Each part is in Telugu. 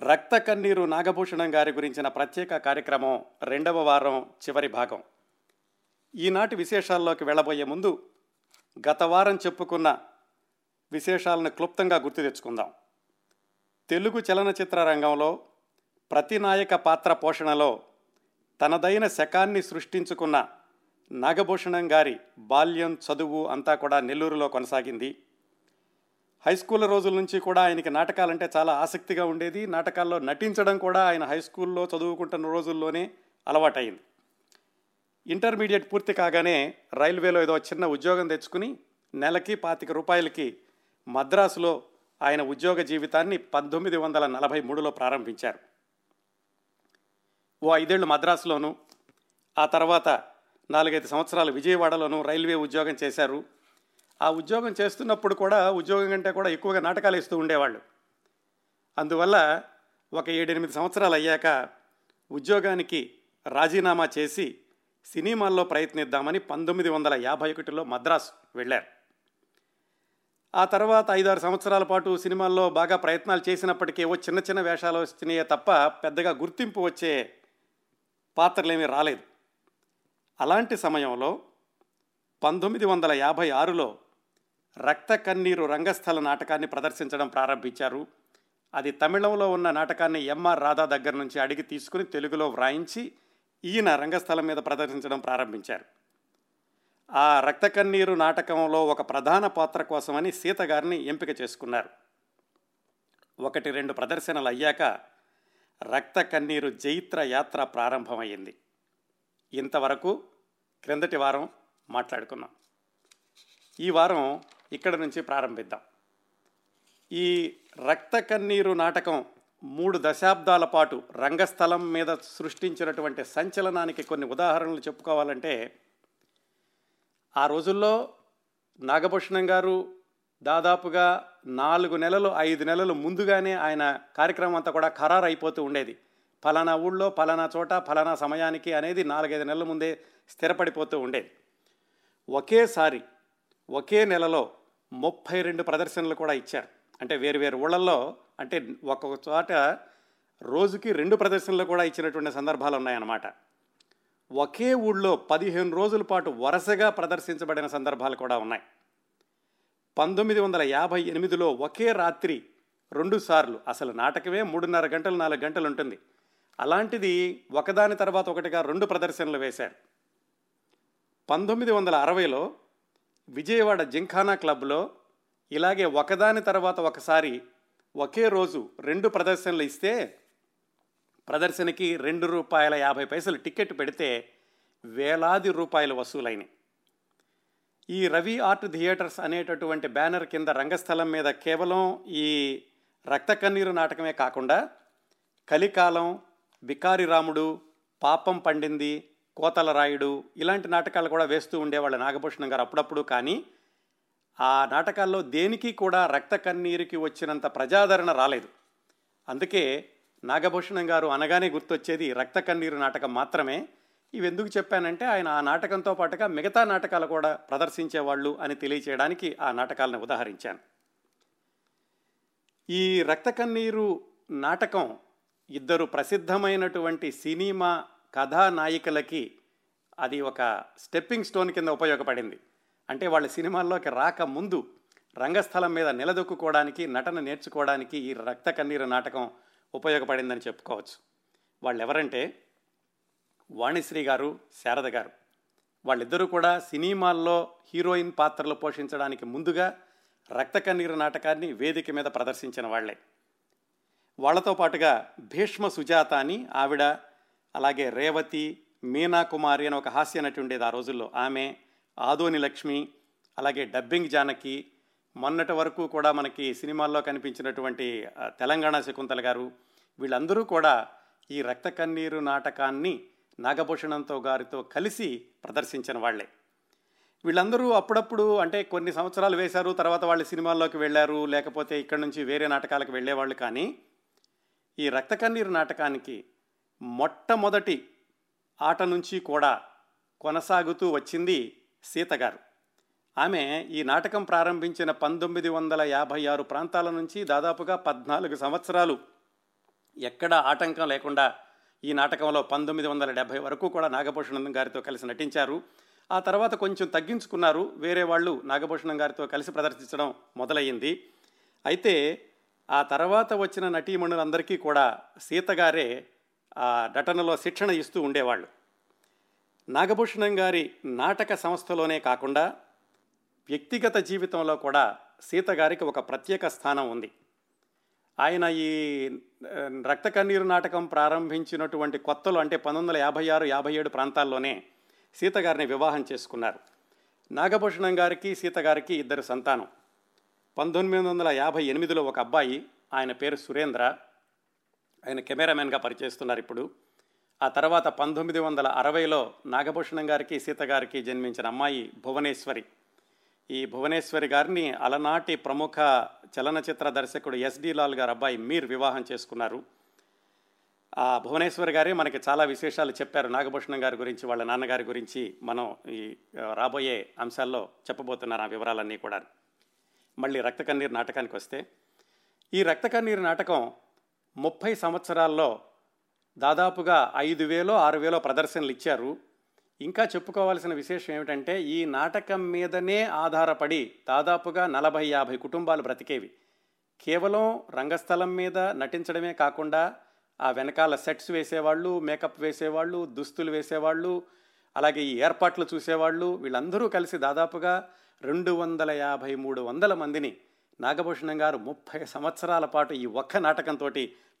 రక్త కన్నీరు నాగభూషణం గారి గురించిన ప్రత్యేక కార్యక్రమం రెండవ వారం చివరి భాగం. ఈనాటి విశేషాల్లోకి వెళ్ళబోయే ముందు గత వారం చెప్పుకున్న విశేషాలను క్లుప్తంగా గుర్తు తెచ్చుకుందాం. తెలుగు చలనచిత్ర రంగంలో ప్రతినాయక పాత్ర పోషణలో తనదైన శకాన్ని సృష్టించుకున్న నాగభూషణం గారి బాల్యం చదువు అంతా కూడా నెల్లూరులో కొనసాగింది. హై స్కూల్ రోజుల నుంచి కూడా ఆయనకి నాటకాలంటే చాలా ఆసక్తిగా ఉండేది. నాటకాల్లో నటించడం కూడా ఆయన హై స్కూల్లో చదువుకుంటున్న రోజుల్లోనే అలవాటైంది ఇంటర్మీడియట్ పూర్తి కాగానే రైల్వేలో ఏదో చిన్న ఉద్యోగం తెచ్చుకుని నెలకి పాతిక రూపాయలకి మద్రాసులో ఆయన ఉద్యోగ జీవితాన్ని పంతొమ్మిది వందల నలభై మూడులో ప్రారంభించారు. ఓ ఐదేళ్ళు మద్రాసులోను ఆ తర్వాత నాలుగైదు సంవత్సరాలు విజయవాడలోను రైల్వే ఉద్యోగం చేశారు. ఆ ఉద్యోగం చేస్తున్నప్పుడు కూడా ఉద్యోగం కంటే కూడా ఎక్కువగా నాటకాలు ఇస్తూ ఉండేవాళ్ళు. అందువల్ల ఒక ఏడెనిమిది సంవత్సరాలు అయ్యాక ఉద్యోగానికి రాజీనామా చేసి సినిమాల్లో ప్రయత్నిద్దామని పంతొమ్మిది వందల యాభై ఒకటిలో మద్రాసు వెళ్ళారు. ఆ తర్వాత ఐదారు సంవత్సరాల పాటు సినిమాల్లో బాగా ప్రయత్నాలు చేసినప్పటికేవో చిన్న చిన్న వేషాలు వచ్చినాయే తప్ప పెద్దగా గుర్తింపు వచ్చే పాత్రలేమీ రాలేదు. అలాంటి సమయంలో పంతొమ్మిది వందల యాభై ఆరులో రక్త కన్నీరు రంగస్థల నాటకాన్ని ప్రదర్శించడం ప్రారంభించారు. అది తమిళంలో ఉన్న నాటకాన్ని ఎంఆర్ రాధా దగ్గర నుంచి అడిగి తీసుకుని తెలుగులో వ్రాయించి ఈయన రంగస్థలం మీద ప్రదర్శించడం ప్రారంభించారు. ఆ రక్త కన్నీరు నాటకంలో ఒక ప్రధాన పాత్ర కోసమని సీత గారిని ఎంపిక చేసుకున్నారు. ఒకటి రెండు ప్రదర్శనలు అయ్యాక రక్త కన్నీరు జైత్ర యాత్ర ప్రారంభమైంది ఇంతవరకు క్రిందటి వారం మాట్లాడుకున్నాం. ఈ వారం ఇక్కడ నుంచి ప్రారంభిద్దాం. ఈ రక్త కన్నీరు నాటకం మూడు దశాబ్దాల పాటు రంగస్థలం మీద సృష్టించినటువంటి సంచలనానికి కొన్ని ఉదాహరణలు చెప్పుకోవాలంటే ఆ రోజుల్లో నాగభూషణం గారు దాదాపుగా నాలుగు నెలలు ఐదు నెలలు ముందుగానే ఆయన కార్యక్రమం అంతా కూడా ఖరారు అయిపోతూ ఉండేది. ఫలానా ఊళ్ళో ఫలానా చోట ఫలానా సమయానికి అనేది నాలుగైదు నెలల ముందే స్థిరపడిపోతూ ఉండేది. ఒకేసారి ఒకే నెలలో ముప్పై రెండు ప్రదర్శనలు కూడా ఇచ్చారు. అంటే వేరు వేరు ఊళ్ళల్లో అంటే ఒక్కొక్క చోట రోజుకి రెండు ప్రదర్శనలు కూడా ఇచ్చినటువంటి సందర్భాలు ఉన్నాయన్నమాట. ఒకే ఊళ్ళో పదిహేను రోజుల పాటు వరుసగా ప్రదర్శించబడిన సందర్భాలు కూడా ఉన్నాయి. పంతొమ్మిది వందల యాభై ఎనిమిదిలో ఒకే రాత్రి రెండు సార్లు అసలు నాటకమే మూడున్నర గంటలు నాలుగు గంటలు ఉంటుంది. అలాంటిది ఒకదాని తర్వాత ఒకటిగా రెండు ప్రదర్శనలు వేశారు. పంతొమ్మిది వందల అరవైలో విజయవాడ జింఖానా క్లబ్లో ఇలాగే ఒకదాని తర్వాత ఒకసారి ఒకే రోజు రెండు ప్రదర్శనలు ఇస్తే ప్రదర్శనకి రెండు రూపాయల యాభై పైసలు టికెట్ పెడితే వేలాది రూపాయలు వసూలైనవి ఈ రవి ఆర్ట్ థియేటర్స్ అనేటటువంటి బ్యానర్ కింద రంగస్థలం మీద కేవలం ఈ రక్త కన్నీరు నాటకమే కాకుండా కలికాలం బికారి రాముడు పాపం పండింది కోతల రాయుడు ఇలాంటి నాటకాలు కూడా వేస్తూ ఉండేవాళ్ళు నాగభూషణం గారు అప్పుడప్పుడు. కానీ ఆ నాటకాల్లో దేనికి కూడా రక్త కన్నీరుకి వచ్చినంత ప్రజాదరణ రాలేదు. అందుకే నాగభూషణం గారు అనగానే గుర్తొచ్చేది రక్త కన్నీరు నాటకం మాత్రమే. ఇవి ఎందుకు చెప్పానంటే ఆయన ఆ నాటకంతో పాటుగా మిగతా నాటకాలు కూడా ప్రదర్శించేవాళ్ళు అని తెలియచేయడానికి ఆ నాటకాలను ఉదాహరించాను. ఈ రక్త కన్నీరు నాటకం ఇద్దరు ప్రసిద్ధమైనటువంటి సినిమా కథానాయికలకి అది ఒక స్టెప్పింగ్ స్టోన్ కింద ఉపయోగపడింది. అంటే వాళ్ళ సినిమాల్లోకి రాక ముందు రంగస్థలం మీద నిలదొక్కుకోవడానికి నటన నేర్చుకోవడానికి ఈ రక్త కన్నీరు నాటకం ఉపయోగపడిందని చెప్పుకోవచ్చు. వాళ్ళు ఎవరంటే వాణిశ్రీ గారు శారద గారు. వాళ్ళిద్దరూ కూడా సినిమాల్లో హీరోయిన్ పాత్రలు పోషించడానికి ముందుగా రక్త కన్నీరు నాటకాన్ని వేదిక మీద ప్రదర్శించిన వాళ్ళే వాళ్ళతో పాటుగా భీష్మ సుజాత అని ఆవిడ అలాగే రేవతి మీనా కుమారి అని ఒక హాస్య నటి ఉండేది ఆ రోజుల్లో. ఆమె ఆదోని లక్ష్మి అలాగే డబ్బింగ్ జానకి మొన్నటి వరకు కూడా మనకి సినిమాల్లో కనిపించినటువంటి తెలంగాణ శకుంతల గారు వీళ్ళందరూ కూడా ఈ రక్త కన్నీరు నాటకాన్ని నాగభూషణంతో గారితో కలిసి ప్రదర్శించిన వాళ్ళే. వీళ్ళందరూ అప్పుడప్పుడు అంటే కొన్ని సంవత్సరాలు వేశారు తర్వాత వాళ్ళు సినిమాల్లోకి వెళ్ళారు లేకపోతే ఇక్కడి నుంచి వేరే నాటకాలకు వెళ్ళేవాళ్ళు కానీ ఈ రక్త కన్నీరు నాటకానికి మొట్టమొదటి ఆట నుంచి కూడా కొనసాగుతూ వచ్చింది సీతగారు ఆమె ఈ నాటకం ప్రారంభించిన పంతొమ్మిది వందల యాభై ఆరు ప్రాంతాల నుంచి దాదాపుగా పద్నాలుగు సంవత్సరాలు ఎక్కడ ఆటంకం లేకుండా ఈ నాటకంలో పంతొమ్మిది వందల డెబ్భై వరకు కూడా నాగభూషణం గారితో కలిసి నటించారు. ఆ తర్వాత కొంచెం తగ్గించుకున్నారు. వేరే వాళ్ళు నాగభూషణం గారితో కలిసి ప్రదర్శించడం మొదలయ్యింది. అయితే ఆ తర్వాత వచ్చిన నటీమణులందరికీ కూడా సీతగారే నటనలో శిక్షణ ఇస్తూ ఉండేవాళ్ళు. నాగభూషణం గారి నాటక సంస్థలోనే కాకుండా వ్యక్తిగత జీవితంలో కూడా సీత గారికి ఒక ప్రత్యేక స్థానం ఉంది. ఆయన ఈ రక్త కన్నీరు నాటకం ప్రారంభించినటువంటి కొత్తలో అంటే పంతొమ్మిది వందల యాభై ఆరు యాభై ఏడు ప్రాంతాల్లోనే సీత గారిని వివాహం చేసుకున్నారు. నాగభూషణం గారికి సీత గారికి ఇద్దరు సంతానం. పంతొమ్మిది వందల యాభై ఎనిమిదిలో ఒక అబ్బాయి ఆయన పేరు సురేంద్ర. ఆయన కెమెరామెన్గా పనిచేస్తున్నారు ఇప్పుడు. ఆ తర్వాత పంతొమ్మిది వందల అరవైలో నాగభూషణం గారికి సీత గారికి జన్మించిన అమ్మాయి భువనేశ్వరి. ఈ భువనేశ్వరి గారిని అలనాటి ప్రముఖ చలనచిత్ర దర్శకుడు ఎస్డి లాల్ గారు అబ్బాయి మీర్ వివాహం చేసుకున్నారు. ఆ భువనేశ్వరి గారే మనకి చాలా విశేషాలు చెప్పారు నాగభూషణం గారి గురించి వాళ్ళ నాన్నగారి గురించి మనం ఈ రాబోయే అంశాల్లో చెప్పబోతున్నారు ఆ వివరాలన్నీ కూడా మళ్ళీ రక్త కన్నీరు నాటకానికి వస్తే ఈ రక్త కన్నీరు నాటకం ముప్పై సంవత్సరాల్లో దాదాపుగా ఐదు వేలో ఆరు వేలో ప్రదర్శనలు ఇచ్చారు. ఇంకా చెప్పుకోవాల్సిన విశేషం ఏమిటంటే ఈ నాటకం మీదనే ఆధారపడి దాదాపుగా నలభై యాభై కుటుంబాలు బ్రతికేవి. కేవలం రంగస్థలం మీద నటించడమే కాకుండా ఆ వెనకాల సెట్స్ వేసేవాళ్ళు మేకప్ వేసేవాళ్ళు దుస్తులు వేసేవాళ్ళు అలాగే ఈ ఏర్పాట్లు చూసేవాళ్ళు వీళ్ళందరూ కలిసి దాదాపుగా రెండు వందల యాభై మూడు వందల మందిని నాగభూషణం గారు ముప్పై సంవత్సరాల పాటు ఈ ఒక్క నాటకంతో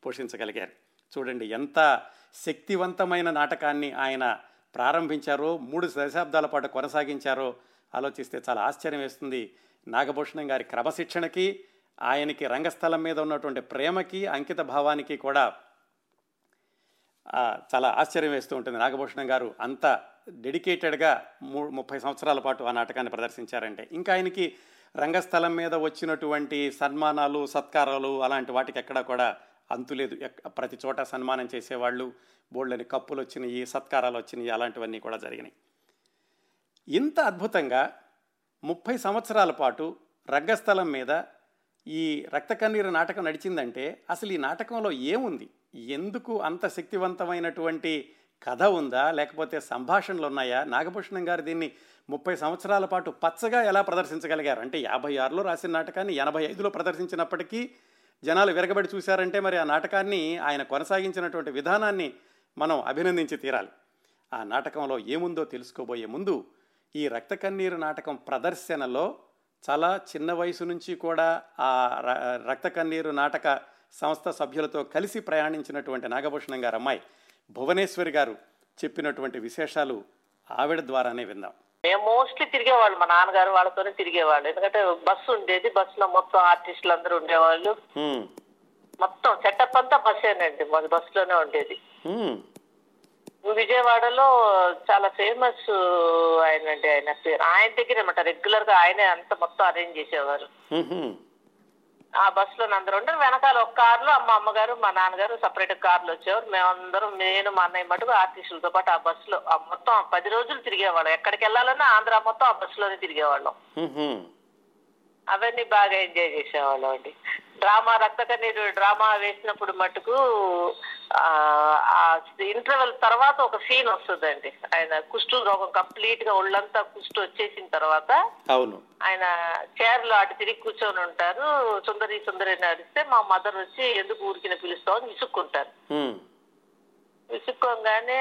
పోషించగలిగారు. చూడండి ఎంత శక్తివంతమైన నాటకాన్ని ఆయన ప్రారంభించారో మూడు దశాబ్దాల పాటు కొనసాగించారో ఆలోచిస్తే చాలా ఆశ్చర్యం వేస్తుంది. నాగభూషణం గారి క్రమశిక్షణకి ఆయనకి రంగస్థలం మీద ఉన్నటువంటి ప్రేమకి అంకిత భావానికి కూడా చాలా ఆశ్చర్యం వేస్తూ ఉంటుంది నాగభూషణం గారు. అంత డెడికేటెడ్గా మూ ముప్పై సంవత్సరాల పాటు ఆ నాటకాన్ని ప్రదర్శించారంటే. ఇంకా ఆయనకి రంగస్థలం మీద వచ్చినటువంటి సన్మానాలు సత్కారాలు అలాంటి వాటికి ఎక్కడా కూడా అంతులేదు ప్రతి చోట సన్మానం చేసేవాళ్ళు బోల్డని కప్పులు వచ్చినాయి సత్కారాలు వచ్చినాయి అలాంటివన్నీ కూడా జరిగినాయి. ఇంత అద్భుతంగా ముప్పై సంవత్సరాల పాటు రంగస్థలం మీద ఈ రక్త కన్నీరు నాటకం నడిచిందంటే అసలు ఈ నాటకంలో ఏముంది? ఎందుకు అంత శక్తివంతమైనటువంటి కథ ఉందా? లేకపోతే సంభాషణలు ఉన్నాయా? నాగభూషణం గారు దీన్ని ముప్పై సంవత్సరాల పాటు పచ్చగా ఎలా ప్రదర్శించగలిగారు? అంటే యాభై ఆరులో రాసిన నాటకాన్ని ఎనభై ఐదులో ప్రదర్శించినప్పటికీ జనాలు విరగబడి చూశారంటే మరి ఆ నాటకాన్ని ఆయన కొనసాగించినటువంటి విధానాన్ని మనం అభినందించి తీరాలి. ఆ నాటకంలో ఏముందో తెలుసుకోబోయే ముందు ఈ రక్త కన్నీరు నాటకం ప్రదర్శనలో చాలా చిన్న వయసు నుంచి కూడా ఆ రక్త కన్నీరు నాటక సంస్థ సభ్యులతో కలిసి ప్రయాణించినటువంటి నాగభూషణం గారు అమ్మాయి. భువనేశ్వరి గారు చెప్పినటువంటి విశేషాలు ఆవిడ ద్వారానే విందాం. మేము మోస్ట్లీ తిరిగేవాళ్ళు మా నాన్నగారు వాళ్ళతోనే తిరిగేవాళ్ళు. ఎందుకంటే బస్సు ఉండేది బస్సులో మొత్తం ఆర్టిస్టులు అందరూ ఉండేవాళ్ళు. మొత్తం సెటప్ అంతా బస్సేనండి మా బస్సులోనే ఉండేది. విజయవాడలో చాలా ఫేమస్ ఆయన అండి ఆయన పేరు. ఆయన దగ్గర అనమాట రెగ్యులర్గా ఆయనే అంతా మొత్తం అరేంజ్ చేసేవారు. ఆ బస్ ఆ అందరూ ఉండరు వెనకాల ఒక కారులో మా అమ్మగారు మా నాన్నగారు సపరేట్ కార్లు వచ్చేవారు. మేమందరం నేను మా అన్నయ్య మటుకు ఆర్టిస్టులతో పాటు ఆ బస్ ఆ మొత్తం పది రోజులు తిరిగేవాళ్ళం. ఎక్కడికి వెళ్ళాలన్నా ఆంధ్ర మొత్తం ఆ బస్సులోనే తిరిగేవాళ్ళం. అవన్నీ బాగా ఎంజాయ్ చేసేవాళ్ళం అండి. డ్రామా రక్త కన్నీరు డ్రామా వేసినప్పుడు మటుకు ఆ ఇంటర్వెల్ తర్వాత ఒక సీన్ వస్తుందండి. ఆయన కుష్టు రోగం కంప్లీట్గా ఒళ్ళంతా కుష్టు వచ్చేసిన తర్వాత అవును. ఆయన చైర్లో అటు తిరిగి కూర్చొని ఉంటారు. సుందరి సుందరి అని అడిస్తే మా మదర్ వచ్చి ఎందుకు ఊరికిన పిలుస్తామని విసుక్కుంటారు. విసుక్కోగానే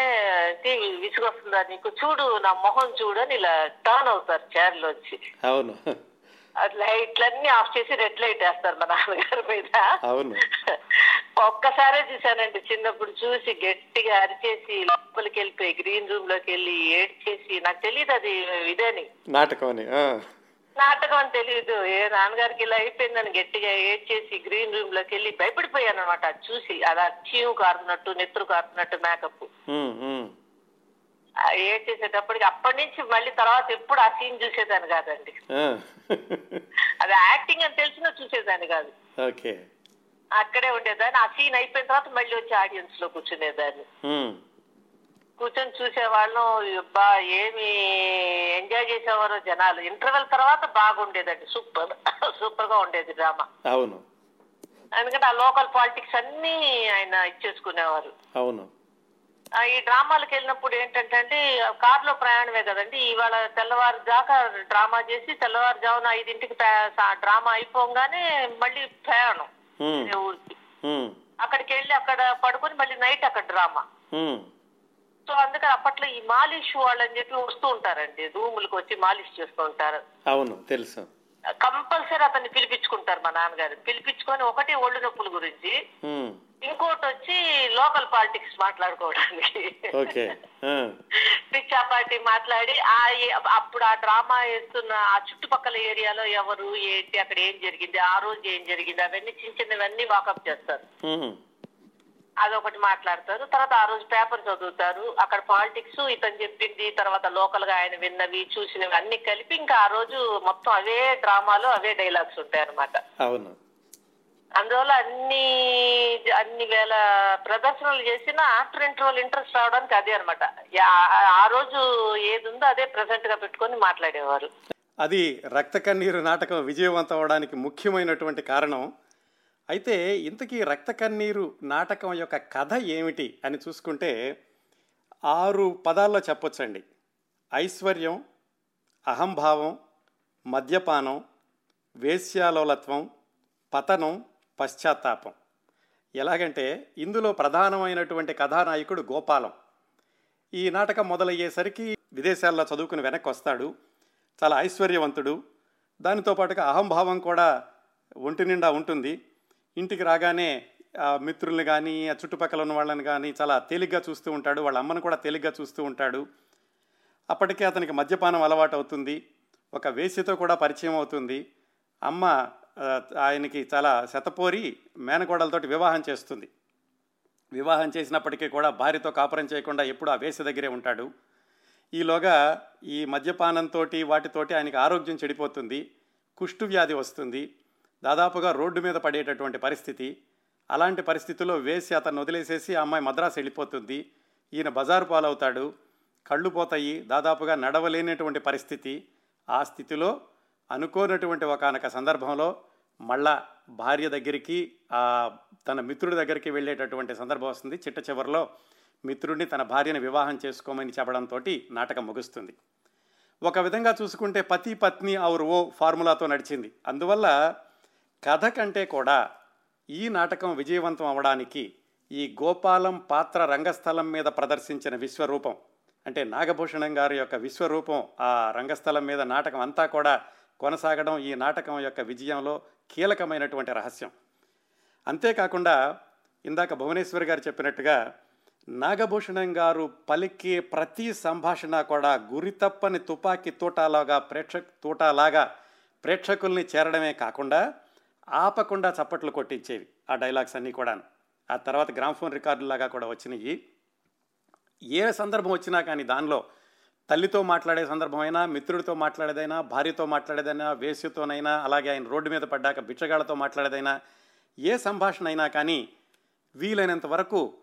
"ఏంటి, విసుగు వస్తుందా నీకు? చూడు నా మొహం చూడు అని ఇలా టర్న్ అవుతారు చైర్లో వచ్చి అవును. లైట్లన్నీ ఆఫ్ చేసి రెడ్ లైట్ వేస్తారు మా నాన్నగారి మీద. అవును. ఒక్కసారే చూశానండి చిన్నప్పుడు చూసి గట్టిగా అరిచేసి లోపలికి వెళ్ళిపోయి గ్రీన్ రూమ్లోకి వెళ్ళి ఏడ్చేసి నాకు తెలియదు అది ఇదని. నాటకం అని. నాటకం అని తెలియదు ఏ నాన్నగారికి ఇలా అయిపోయిందని గట్టిగా ఏడ్చేసి గ్రీన్ రూమ్లోకి వెళ్ళి భయపడిపోయాను అనమాట అది చూసి అది చీము కారుతున్నట్టు నెత్తురు కారుతున్నట్టు మేకప్. ఏడ్చేసేటప్పటికి అప్పటి నుంచి మళ్ళీ తర్వాత ఎప్పుడు ఆ సీన్ చూసేదాన్ని కాదండి. అది యాక్టింగ్ అని తెలిసినా చూసేదాన్ని కాదు. ఓకే. అక్కడే ఉండేదాన్ని. ఆ సీన్ అయిపోయిన తర్వాత మళ్ళీ వచ్చి ఆడియన్స్లో కూర్చునేదాన్ని. కూర్చొని చూసేవాళ్ళం అబ్బా ఏమి ఎంజాయ్ చేసేవారో జనాలు. ఇంటర్వెల్ తర్వాత బాగుండేదండి. సూపర్ సూపర్గా ఉండేది డ్రామా. అవును. ఎందుకంటే ఆ లోకల్ పాలిటిక్స్ అన్ని ఆయన ఇచ్చేసుకునేవారు. అవును. ఈ డ్రామాలకు వెళ్ళినప్పుడు ఏంటంటే అండి కారులో ప్రయాణమే కదండి. ఇవాళ తెల్లవారు దాకా డ్రామా చేసి తెల్లవారుజామున ఐదింటికి డ్రామా అయిపోగానే మళ్ళీ ప్రయాణం. ఊరికి. అక్కడికి వెళ్ళి అక్కడ పడుకొని మళ్ళీ నైట్ అక్కడ డ్రామా. సో అందుకని అప్పట్లో ఈ మాలిష్ వాళ్ళు అని చెప్పి వస్తూ ఉంటారండి. రూములకు వచ్చి మాలిష్ చేస్తూ ఉంటారు. అవును తెలుసు. కంపల్సరీ అతన్ని పిలిపించుకుంటారు మా నాన్నగారు పిలిపించుకొని ఒకటి ఒళ్ళు నొప్పుల గురించి ఇంకోటి వచ్చి లోకల్ పాలిటిక్స్ మాట్లాడుకోవడానికి. పిచ్చా పార్టీ మాట్లాడి ఆ అప్పుడు ఆ డ్రామా వేస్తున్న ఆ చుట్టుపక్కల ఏరియాలో ఎవరు ఏంటి అక్కడ ఏం జరిగింది ఆ రోజు ఏం జరిగింది అవన్నీ చిన్న చిన్నవన్నీ వాకప్ చేస్తారు. అదొకటి మాట్లాడతారు. తర్వాత ఆ రోజు పేపర్ చదువుతారు. అక్కడ పాలిటిక్స్ ఇతను చెప్పింది తర్వాత లోకల్గా ఆయన విన్నవి చూసినవి అన్ని కలిపి ఇంకా ఆ రోజు మొత్తం అవే డ్రామాలు అవే డైలాగ్స్ ఉంటాయి అనమాట అవును. అందువల్ల అన్ని అన్ని వేల ప్రదర్శనలు చేసినా ఆఫ్టర్ ఇంటర్వల్ ఇంట్రెస్ట్ రావడానికి అదే అనమాట ఆ రోజు ఏది ఉందో అదే ప్రజెంట్గా పెట్టుకొని మాట్లాడేవారు. అది రక్త కన్నీరు నాటకం విజయవంతం అవడానికి ముఖ్యమైనటువంటి కారణం. అయితే ఇంతకీ రక్త కన్నీరు నాటకం యొక్క కథ ఏమిటి అని చూసుకుంటే ఆరు పదాల్లో చెప్పొచ్చండి. ఐశ్వర్యం అహంభావం మద్యపానం వేశ్యాలోలత్వం పతనం పశ్చాత్తాపం. ఎలాగంటే ఇందులో ప్రధానమైనటువంటి కథానాయకుడు గోపాలం. ఈ నాటకం మొదలయ్యేసరికి విదేశాల్లో చదువుకుని వెనక్కి వస్తాడు చాలా ఐశ్వర్యవంతుడు. దానితో పాటుగా అహంభావం కూడా ఒంటి నిండా ఉంటుంది. ఇంటికి రాగానే ఆ మిత్రుల్ని కానీ ఆ చుట్టుపక్కల ఉన్న వాళ్ళని కానీ చాలా తేలిగ్గా చూస్తూ ఉంటాడు. వాళ్ళ అమ్మను కూడా తేలిగ్గా చూస్తూ ఉంటాడు. అప్పటికే అతనికి మద్యపానం అలవాటు అవుతుంది ఒక వేసితో కూడా పరిచయం అవుతుంది. అమ్మ ఆయనకి చాలా శతపోరి మేనకోడలతోటి వివాహం చేస్తుంది. వివాహం చేసినప్పటికీ కూడా భార్యతో కాపురం చేయకుండా ఎప్పుడు ఆ వేసి దగ్గరే ఉంటాడు. ఈలోగా ఈ మద్యపానంతో వాటితోటి ఆయనకి ఆరోగ్యం చెడిపోతుంది కుష్టు వ్యాధి వస్తుంది. దాదాపుగా రోడ్డు మీద పడేటటువంటి పరిస్థితి. అలాంటి పరిస్థితుల్లో వేసి అతను వదిలేసేసి ఆ అమ్మాయి మద్రాసు వెళ్ళిపోతుంది. ఈయన బజారు పాలవుతాడు. కళ్ళు పోతాయి. దాదాపుగా నడవలేనటువంటి పరిస్థితి. ఆ స్థితిలో అనుకోనటువంటి ఒకనొక సందర్భంలో మళ్ళా భార్య దగ్గరికి ఆ తన మిత్రుడి దగ్గరికి వెళ్ళేటటువంటి సందర్భం వస్తుంది. చిట్ట చివరిలో మిత్రుడిని తన భార్యను వివాహం చేసుకోమని చెప్పడంతో నాటకం ముగుస్తుంది. ఒక విధంగా చూసుకుంటే పతి పత్ని ఔర్ ఓ ఫార్ములాతో నడిచింది. అందువల్ల కథ కంటే కూడా ఈ నాటకం విజయవంతం అవడానికి ఈ గోపాలం పాత్ర రంగస్థలం మీద ప్రదర్శించిన విశ్వరూపం అంటే నాగభూషణం గారి యొక్క విశ్వరూపం ఆ రంగస్థలం మీద నాటకం అంతా కూడా కొనసాగడం ఈ నాటకం యొక్క విజయంలో కీలకమైనటువంటి రహస్యం. అంతేకాకుండా ఇందాక భువనేశ్వర్ గారు చెప్పినట్టుగా నాగభూషణం గారు పలికే ప్రతి సంభాషణ కూడా గురి తప్పని తుపాకీ తూటాలాగా ప్రేక్షక తూటాలాగా ప్రేక్షకుల్ని చేరడమే కాకుండా ఆపకుండా చప్పట్లు కొట్టించేవి ఆ డైలాగ్స్ అన్నీ కూడా ఆ తర్వాత గ్రామ్ఫోన్ రికార్డులాగా కూడా వచ్చినాయి. ఏ సందర్భం వచ్చినా కానీ దానిలో తల్లితో మాట్లాడే సందర్భమైనా మిత్రుడితో మాట్లాడేదైనా భార్యతో మాట్లాడేదైనా వేసుతోనైనా అలాగే ఆయన రోడ్డు మీద పడ్డాక బిచ్చగాళ్ళతో మాట్లాడేదైనా ఏ సంభాషణ అయినా కానీ వీలైనంత వరకు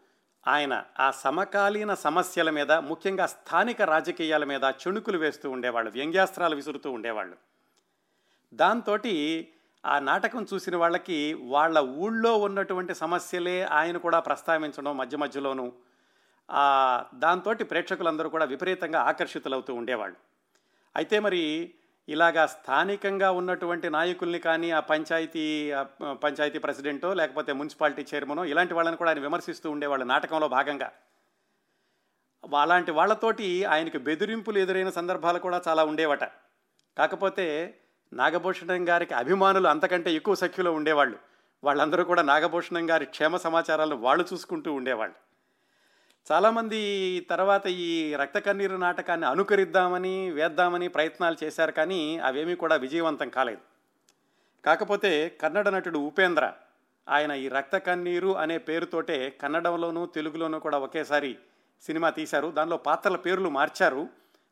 ఆయన ఆ సమకాలీన సమస్యల మీద ముఖ్యంగా స్థానిక రాజకీయాల మీద చెణుకులు వేస్తూ ఉండేవాళ్ళు వ్యంగ్యాస్త్రాలు విసురుతూ ఉండేవాళ్ళు. దాంతో ఆ నాటకం చూసిన వాళ్ళకి వాళ్ళ ఊళ్ళో ఉన్నటువంటి సమస్యలే ఆయన కూడా ప్రస్తావించడం మధ్య మధ్యలోనూ దాంతో ప్రేక్షకులందరూ కూడా విపరీతంగా ఆకర్షితులవుతూ ఉండేవాళ్ళు. అయితే మరి ఇలాగా స్థానికంగా ఉన్నటువంటి నాయకుల్ని కానీ ఆ పంచాయతీ పంచాయతీ ప్రెసిడెంటో లేకపోతే మున్సిపాలిటీ చైర్మనో ఇలాంటి వాళ్ళని కూడా ఆయన విమర్శిస్తూ ఉండేవాళ్ళు నాటకంలో భాగంగా. అలాంటి వాళ్ళతోటి ఆయనకు బెదిరింపులు ఎదురైన సందర్భాలు కూడా చాలా ఉండేవట. కాకపోతే నాగభూషణం గారికి అభిమానులు అంతకంటే ఎక్కువ సఖ్యులో ఉండేవాళ్ళు. వాళ్ళందరూ కూడా నాగభూషణం గారి క్షేమ సమాచారాలను వాళ్ళు చూసుకుంటూ ఉండేవాళ్ళు. చాలామంది తర్వాత ఈ రక్త కన్నీరు నాటకాన్ని అనుకరిద్దామని వేద్దామని ప్రయత్నాలు చేశారు కానీ అవేమీ కూడా విజయవంతం కాలేదు. కాకపోతే కన్నడ నటుడు ఉపేంద్ర ఆయన ఈ రక్త కన్నీరు అనే పేరుతోటే కన్నడంలోనూ తెలుగులోనూ కూడా ఒకేసారి సినిమా తీశారు. దానిలో పాత్రల పేర్లు మార్చారు.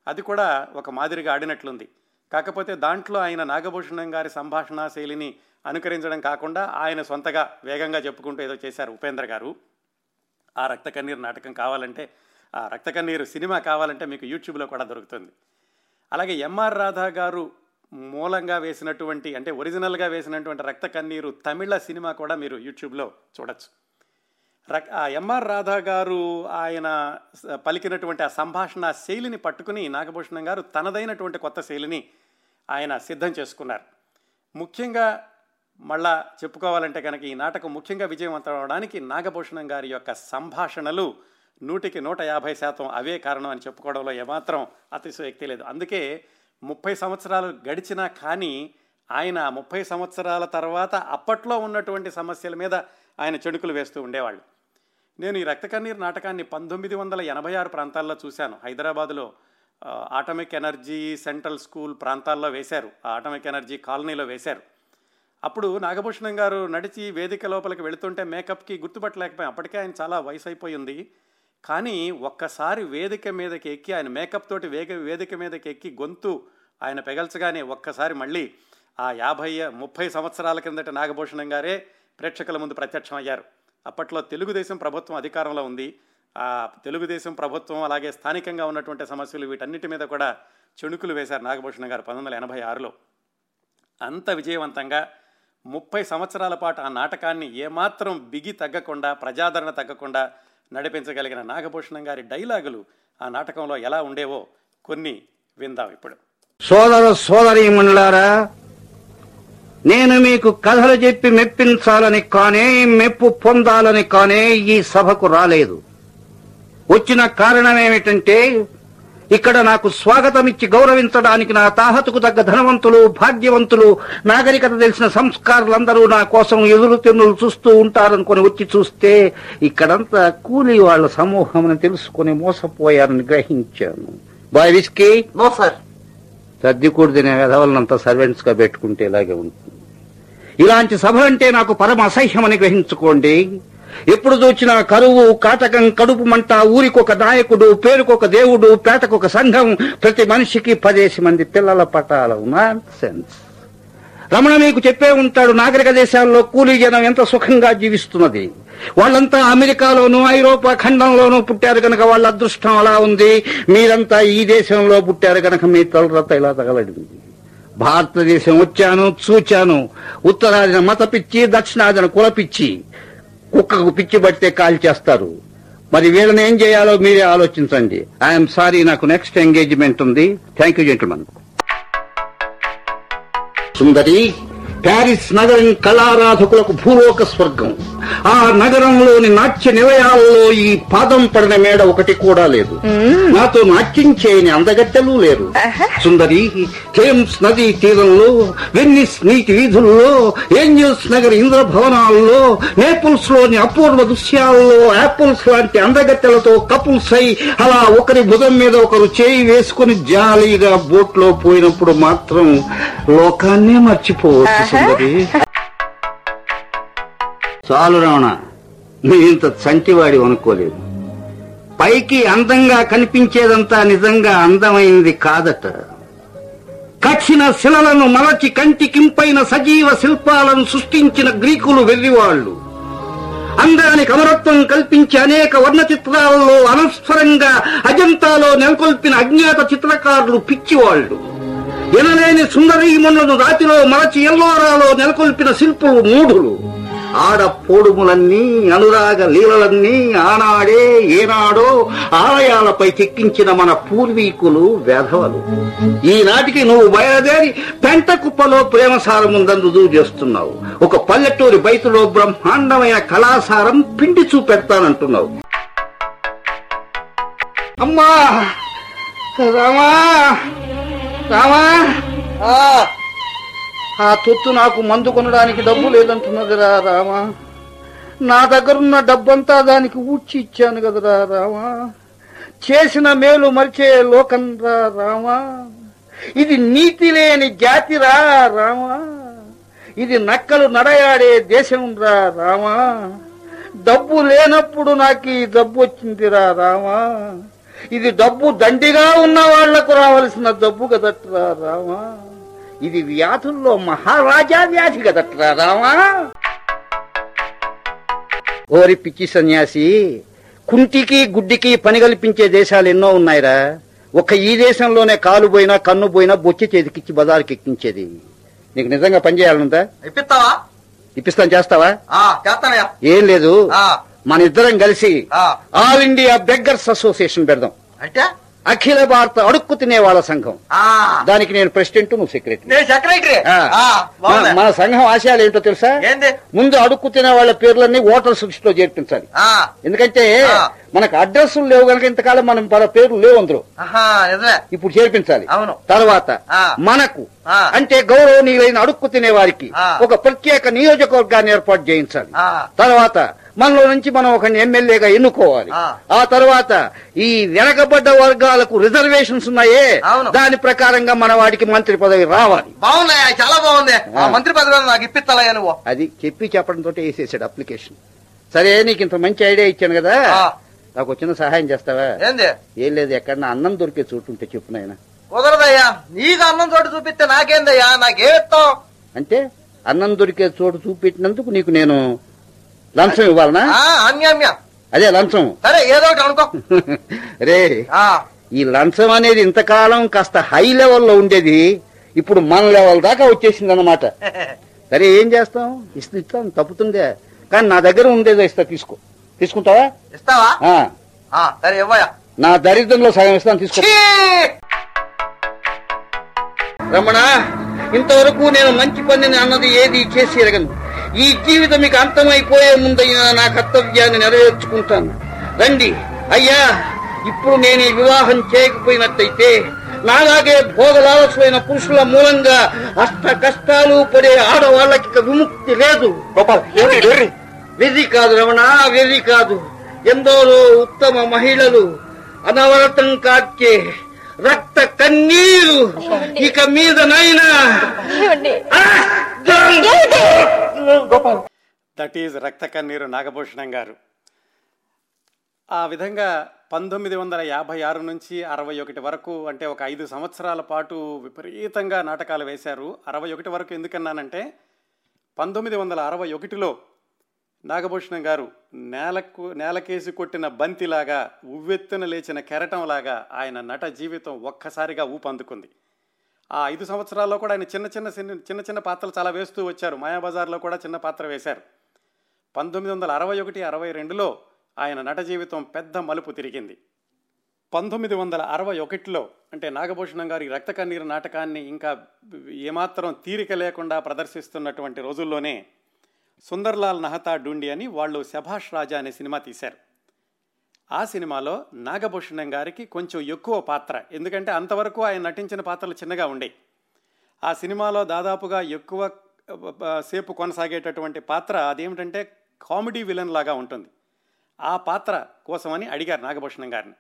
అది కూడా ఒక మాదిరిగా ఆడినట్లుంది. కాకపోతే దాంట్లో ఆయన నాగభూషణం గారి సంభాషణ శైలిని అనుకరించడం కాకుండా ఆయన సొంతగా వేగంగా చెప్పుకుంటూ ఏదో చేశారు ఉపేంద్ర గారు. ఆ రక్త కన్నీరు నాటకం కావాలంటే ఆ రక్త కన్నీరు సినిమా కావాలంటే మీకు యూట్యూబ్లో కూడా దొరుకుతుంది. అలాగే ఎంఆర్ రాధా గారు మూలంగా వేసినటువంటి అంటే ఒరిజినల్గా వేసినటువంటి రక్త కన్నీరు తమిళ సినిమా కూడా మీరు యూట్యూబ్లో చూడొచ్చు. రక్ ఆ ఎంఆర్ రాధా గారు ఆయన పలికినటువంటి ఆ సంభాషణ శైలిని పట్టుకుని నాగభూషణం గారు తనదైనటువంటి కొత్త శైలిని ఆయన సిద్ధం చేసుకున్నారు. ముఖ్యంగా మళ్ళా చెప్పుకోవాలంటే కనుక ఈ నాటకం ముఖ్యంగా విజయవంతం అవడానికి నాగభూషణం గారి యొక్క సంభాషణలు నూటికి నూట యాభై శాతం అవే కారణం అని చెప్పుకోవడంలో ఏమాత్రం అతిశయక్తి లేదు. అందుకే ముప్పై సంవత్సరాలు గడిచినా కానీ ఆయన ముప్పై సంవత్సరాల తర్వాత అప్పట్లో ఉన్నటువంటి సమస్యల మీద ఆయన చెడుకులు వేస్తూ ఉండేవాళ్ళు. నేను ఈ రక్తకన్నీరు నాటకాన్ని పంతొమ్మిది వందల ఎనభై ఆరు ప్రాంతాల్లో చూశాను. హైదరాబాదులో ఆటమిక్ ఎనర్జీ సెంట్రల్ స్కూల్ ప్రాంతాల్లో వేశారు. ఆ ఆటమిక్ ఎనర్జీ కాలనీలో వేశారు. అప్పుడు నాగభూషణం గారు నడిచి వేదిక లోపలికి వెళుతుంటే మేకప్కి గుర్తుపట్టలేకపోయాం. అప్పటికే ఆయన చాలా వయసు అయిపోయి ఉంది కానీ ఒక్కసారి వేదిక మీదకి ఎక్కి ఆయన మేకప్ తోటి వేగ వేదిక మీదకి ఎక్కి గొంతు ఆయన పెగల్చగానే ఒక్కసారి మళ్ళీ ఆ యాభై ముప్పై సంవత్సరాల కిందట నాగభూషణం గారే ప్రేక్షకుల ముందు ప్రత్యక్షం అయ్యారు. అప్పట్లో తెలుగుదేశం ప్రభుత్వం అధికారంలో ఉంది. ఆ తెలుగుదేశం ప్రభుత్వం అలాగే స్థానికంగా ఉన్నటువంటి సమస్యలు వీటన్నిటి మీద కూడా చెణుకులు వేశారు నాగభూషణం గారు పంతొమ్మిది వందల ఎనభై ఆరులో. అంత విజయవంతంగా ముప్పై సంవత్సరాల పాటు ఆ నాటకాన్ని ఏమాత్రం బిగి తగ్గకుండా ప్రజాదరణ తగ్గకుండా నడిపించగలిగిన నాగభూషణం గారి డైలాగులు ఆ నాటకంలో ఎలా ఉండేవో కొన్ని విందాం ఇప్పుడు. సోదర సోదరీమణులారా నేను మీకు కథలు చెప్పి మెప్పించాలని కానే మెప్పు పొందాలని కానే ఈ సభకు రాలేదు. వచ్చిన కారణం ఏమిటంటే ఇక్కడ నాకు స్వాగతమిచ్చి గౌరవించడానికి నా తాహతుకు తగ్గ ధనవంతులు భాగ్యవంతులు నాగరికత తెలిసిన సంస్కారులందరూ నా కోసం ఎదురు తెన్నులు చూస్తూ ఉంటారనుకొని వచ్చి చూస్తే ఇక్కడంతా కూలీ వాళ్ళ సమూహం అని తెలుసుకొని మోసపోయారని గ్రహించాను. Boy whisky. No sir. సర్దికూడదు తినే వెధవలనంతా సర్వెంట్స్గా పెట్టుకుంటే ఇలాగే ఉంటుంది. ఇలాంటి సభ అంటే నాకు పరమ అసహ్యమని గ్రహించుకోండి. ఎప్పుడు చూచినా కరువు కాటకం కడుపు మంట ఊరికొక నాయకుడు పేరుకొక దేవుడు పేటకొక సంఘం ప్రతి మనిషికి పదేసి మంది పిల్లల పటాలు నాన్ సెన్స్ రమణ మీకు చెప్పే ఉంటాడు నాగరిక దేశాల్లో కూలీ జనం ఎంత సుఖంగా జీవిస్తున్నది. వాళ్ళంతా అమెరికాలోను ఐరోపా ఖండంలోనూ పుట్టారు కనుక వాళ్ళ అదృష్టం అలా ఉంది. మీరంతా ఈ దేశంలో పుట్టారు కనుక మీ తలరత ఇలా తగలడింది. భారతదేశం వచ్చాను చూచాను. ఉత్తరాదిన మత పిచ్చి దక్షిణాదిన కులపిచ్చి కుక్కకు పిచ్చి పడితే కాల్ చేస్తారు. మరి వీళ్ళని ఏం చేయాలో మీరే ఆలోచించండి. ఐఎమ్ సారీ నాకు నెక్స్ట్ ఎంగేజ్మెంట్ ఉంది. థ్యాంక్ యూ జెంటల్మన్ సుందరి ప్యారిస్ నగరం కళారాధకులకు భూలోక స్వర్గం. ఆ నగరంలోని నాట్య నిలయాల్లో ఈ పాదం పడిన మేడ ఒకటి కూడా లేదు. నాతో నాట్యం చేయని అందగట్టెలు లేరు. సుందరి థేమ్స్ నదీ తీరంలో వెన్నిస్ నీటి వీధుల్లో ఏంజల్స్ నగర్ ఇంద్ర భవనాల్లో నేపుల్స్లోని అపూర్వ దృశ్యాల్లో యాపిల్స్ లాంటి అందగట్టెలతో కపుల్స్ అయి అలా ఒకరి భుజం మీద ఒకరు చేయి వేసుకుని జాలీగా బోట్లో పోయినప్పుడు మాత్రం లోకాన్నే మర్చిపోవచ్చు సుందరి. చాలు రమణ నీ ఇంత చంటివాడి అనుకోలేదు పైకి అందంగా కనిపించేదంతా నిజంగా అందమైనది కాదట. కచ్చిన శిలలను మలచి కంటికింపైన సజీవ శిల్పాలను సృష్టించిన గ్రీకులు వెర్రివాళ్ళు అందానికి అమరత్వం కల్పించి అనేక వర్ణ చిత్రాలలో అనస్వరంగా అజంతాలో నెలకొల్పిన అజ్ఞాత చిత్రకారులు పిచ్చివాళ్ళు వినలేని సుందరీమణులను రాతిలో మరచి ఎల్లోరాలో నెలకొల్పిన శిల్పులు మూఢులు. ఆడ పోడుములన్నీ అనురాగ లీలలన్నీ ఆనాడే ఏనాడో ఆలయాలపై చెక్కించిన మన పూర్వీకులు వేధవలు. ఈనాటికి నువ్వు బయలుదేరి పెంట కుప్పలో ప్రేమసారం రుజువు చేస్తున్నావు. ఒక పల్లెటూరి బయతులో బ్రహ్మాండమైన కళాసారం పిండి చూపెడతానంటున్నావు. అమ్మా! రామా! రామా ఆ, ఆ తొత్తు నాకు మందు కొనడానికి డబ్బు లేదంటున్నదిరా రామా నా దగ్గరున్న డబ్బంతా దానికి ఊడ్చి ఇచ్చాను కదరా రామా చేసిన మేలు మరిచే లోకం రా రామా ఇది నీతి లేని జాతిరా రామా ఇది నక్కలు నడయాడే దేశం రా రామా డబ్బు లేనప్పుడు నాకు ఈ డబ్బు వచ్చిందిరా రామా ఇది డబ్బు దండిగా ఉన్న వాళ్ళకు రావలసిన డబ్బు కదట్రా రామా ఇది వ్యాధుల్లో మహారాజా వ్యాధి కదట్రా రామా ఓరి పిచ్చి సన్యాసి కుంటికి గుడ్డికి పని కల్పించే దేశాలు ఎన్నో ఉన్నాయిరా. ఒక్క ఈ దేశంలోనే కాలు పోయినా కన్ను పోయినా బొచ్చి చేతికిచ్చి బజారుకి ఎక్కించేది. నీకు నిజంగా పని చేయాలనుందా? ఇప్పిస్తావా? ఇప్పిస్తాను చేస్తావా? చేస్తానయ్యా. ఏం లేదు. ఆ, మన ఇద్దరం కలిసి. ఆల్ ఇండియా బెగ్గర్స్ అసోసియేషన్ పెడదాం అంటే అఖిల భారత అడుక్కు తినే వాళ్ళ సంఘం దానికి నేను ప్రెసిడెంట్ నువ్వు సెక్రటరీ. మన సంఘం ఆశయాలు ఏంటో తెలుసా ముందు అడుక్కు తినే వాళ్ళ పేర్లన్నీ ఓటర్స్ లిస్ట్లో చేర్పించాలి ఎందుకంటే. మనకు అడ్రస్లు లేవు కనుక ఇంతకాలం మనం మన పేర్లు లేవు నిజమే ఇప్పుడు చేర్పించాలి అవును. తర్వాత. మనకు. అంటే గౌరవనీయులైన అడుక్కు తినే వారికి. ఒక ప్రత్యేక నియోజకవర్గాన్ని ఏర్పాటు చేయించాలి. తర్వాత మనలో నుంచి మనం ఒక ఎమ్మెల్యేగా ఎన్నుకోవాలి. ఆ. తర్వాత ఈ వెనకబడ్డ వర్గాలకు రిజర్వేషన్స్ ఉన్నాయే. దాని ప్రకారంగా మన వాడికి మంత్రి పదవి రావాలి. బాగున్నాయా? చాలా బాగుంది. మంత్రి పదవి నాకు ఇప్పిస్తాలయ్యా నువ్వు. అది చెప్పి చెప్పడంతో వేసేసాడు అప్లికేషన్. సరే నీకు ఇంత మంచి ఐడియా ఇచ్చాను కదా. నాకు వచ్చిన సహాయం చేస్తావా? ఏంది? ఏం లేదు ఎక్కడన్నా అన్నం దొరికే చోటు ఉంటే చెప్పు నాయనా. కుదరదయ్యా. నీకు అన్నం చోటు చూపిస్తే నాకేందయ్యా? నాకేమిస్తావు అంటే అన్నం దొరికే చోటు చూపెట్టినందుకు నీకు నేను లంచం ఇవ్వాలనా? అన్యామ్య అదే లంచం. సరే ఏదో ఒకటి అనుకో. రే ఆ, ఈ లంచం అనేది ఇంతకాలం కాస్త హై లెవెల్లో ఉండేది ఇప్పుడు మన లెవెల్ దాకా వచ్చేసింది అన్నమాట సరే ఏం చేస్తాం? ఇస్తు ఇస్తాం తప్పుతుందే. కానీ నా దగ్గర ఉండేదో ఇస్తా తీసుకో. తీసుకుంటావా? ఇస్తావా? సరే ఇవ్వయా నా దరిద్రంలో సగం ఇస్తాను తీసుకో! రమణ ఇంతవరకు నేను మంచి పనిని అన్నది ఏది చేసి ఎరగను. ఈ జీవితం మీకు అంతమైపోయే ముందైనా నా కర్తవ్యాన్ని నెరవేర్చుకుంటాను. రండి. అయ్యా ఇప్పుడు నేను వివాహం చేయకపోయినట్టయితే నాలాగే భోగలాలసులైన పురుషుల మూలంగా అష్ట కష్టాలు పడే ఆడవాళ్ళకి విముక్తి లేదు. వెర్రి కాదు రమణ వెర్రి కాదు. ఎందరో ఉత్తమ మహిళలు అనవరతం కాచే రక్త కన్నీరు ఇక మీద నైనా దట్ ఈజ్ రక్త కన్నీరు నాగభూషణం గారు. ఆ విధంగా పంతొమ్మిది వందల యాభై ఆరు నుంచి అరవై ఒకటి వరకు అంటే ఒక ఐదు సంవత్సరాల పాటు విపరీతంగా నాటకాలు వేశారు. అరవై ఒకటి వరకు ఎందుకన్నానంటే పంతొమ్మిది వందల అరవై ఒకటిలో నాగభూషణం గారు నేలకు నేలకేసి కొట్టిన బంతిలాగా ఉవ్వెత్తున లేచిన కెరటంలాగా ఆయన నట జీవితం ఒక్కసారిగా ఊపందుకుంది. ఆ ఐదు సంవత్సరాల్లో కూడా ఆయన చిన్న చిన్న చిన్న చిన్న చిన్న పాత్రలు చాలా వేస్తూ వచ్చారు. మాయాబజార్లో కూడా చిన్న పాత్ర వేశారు. పంతొమ్మిది వందల అరవై ఒకటి అరవై రెండులో ఆయన నట జీవితం పెద్ద మలుపు తిరిగింది. పంతొమ్మిది వందల అరవై ఒకటిలో అంటే నాగభూషణం గారి రక్త కన్నీరు నాటకాన్ని ఇంకా ఏమాత్రం తీరిక లేకుండా ప్రదర్శిస్తున్నటువంటి రోజుల్లోనే సుందర్లాల్ నహతా డూండి అని వాళ్ళు శభాష్ రాజా అనే సినిమా తీశారు. ఆ సినిమాలో నాగభూషణం గారికి కొంచెం ఎక్కువ పాత్ర ఎందుకంటే అంతవరకు ఆయన నటించిన పాత్రలు చిన్నగా ఉండేవి ఆ సినిమాలో దాదాపుగా ఎక్కువ సేపు కొనసాగేటటువంటి పాత్ర అదేమిటంటే కామెడీ విలన్ లాగా ఉంటుంది. ఆ పాత్ర కోసమని అడిగారు నాగభూషణం గారిని.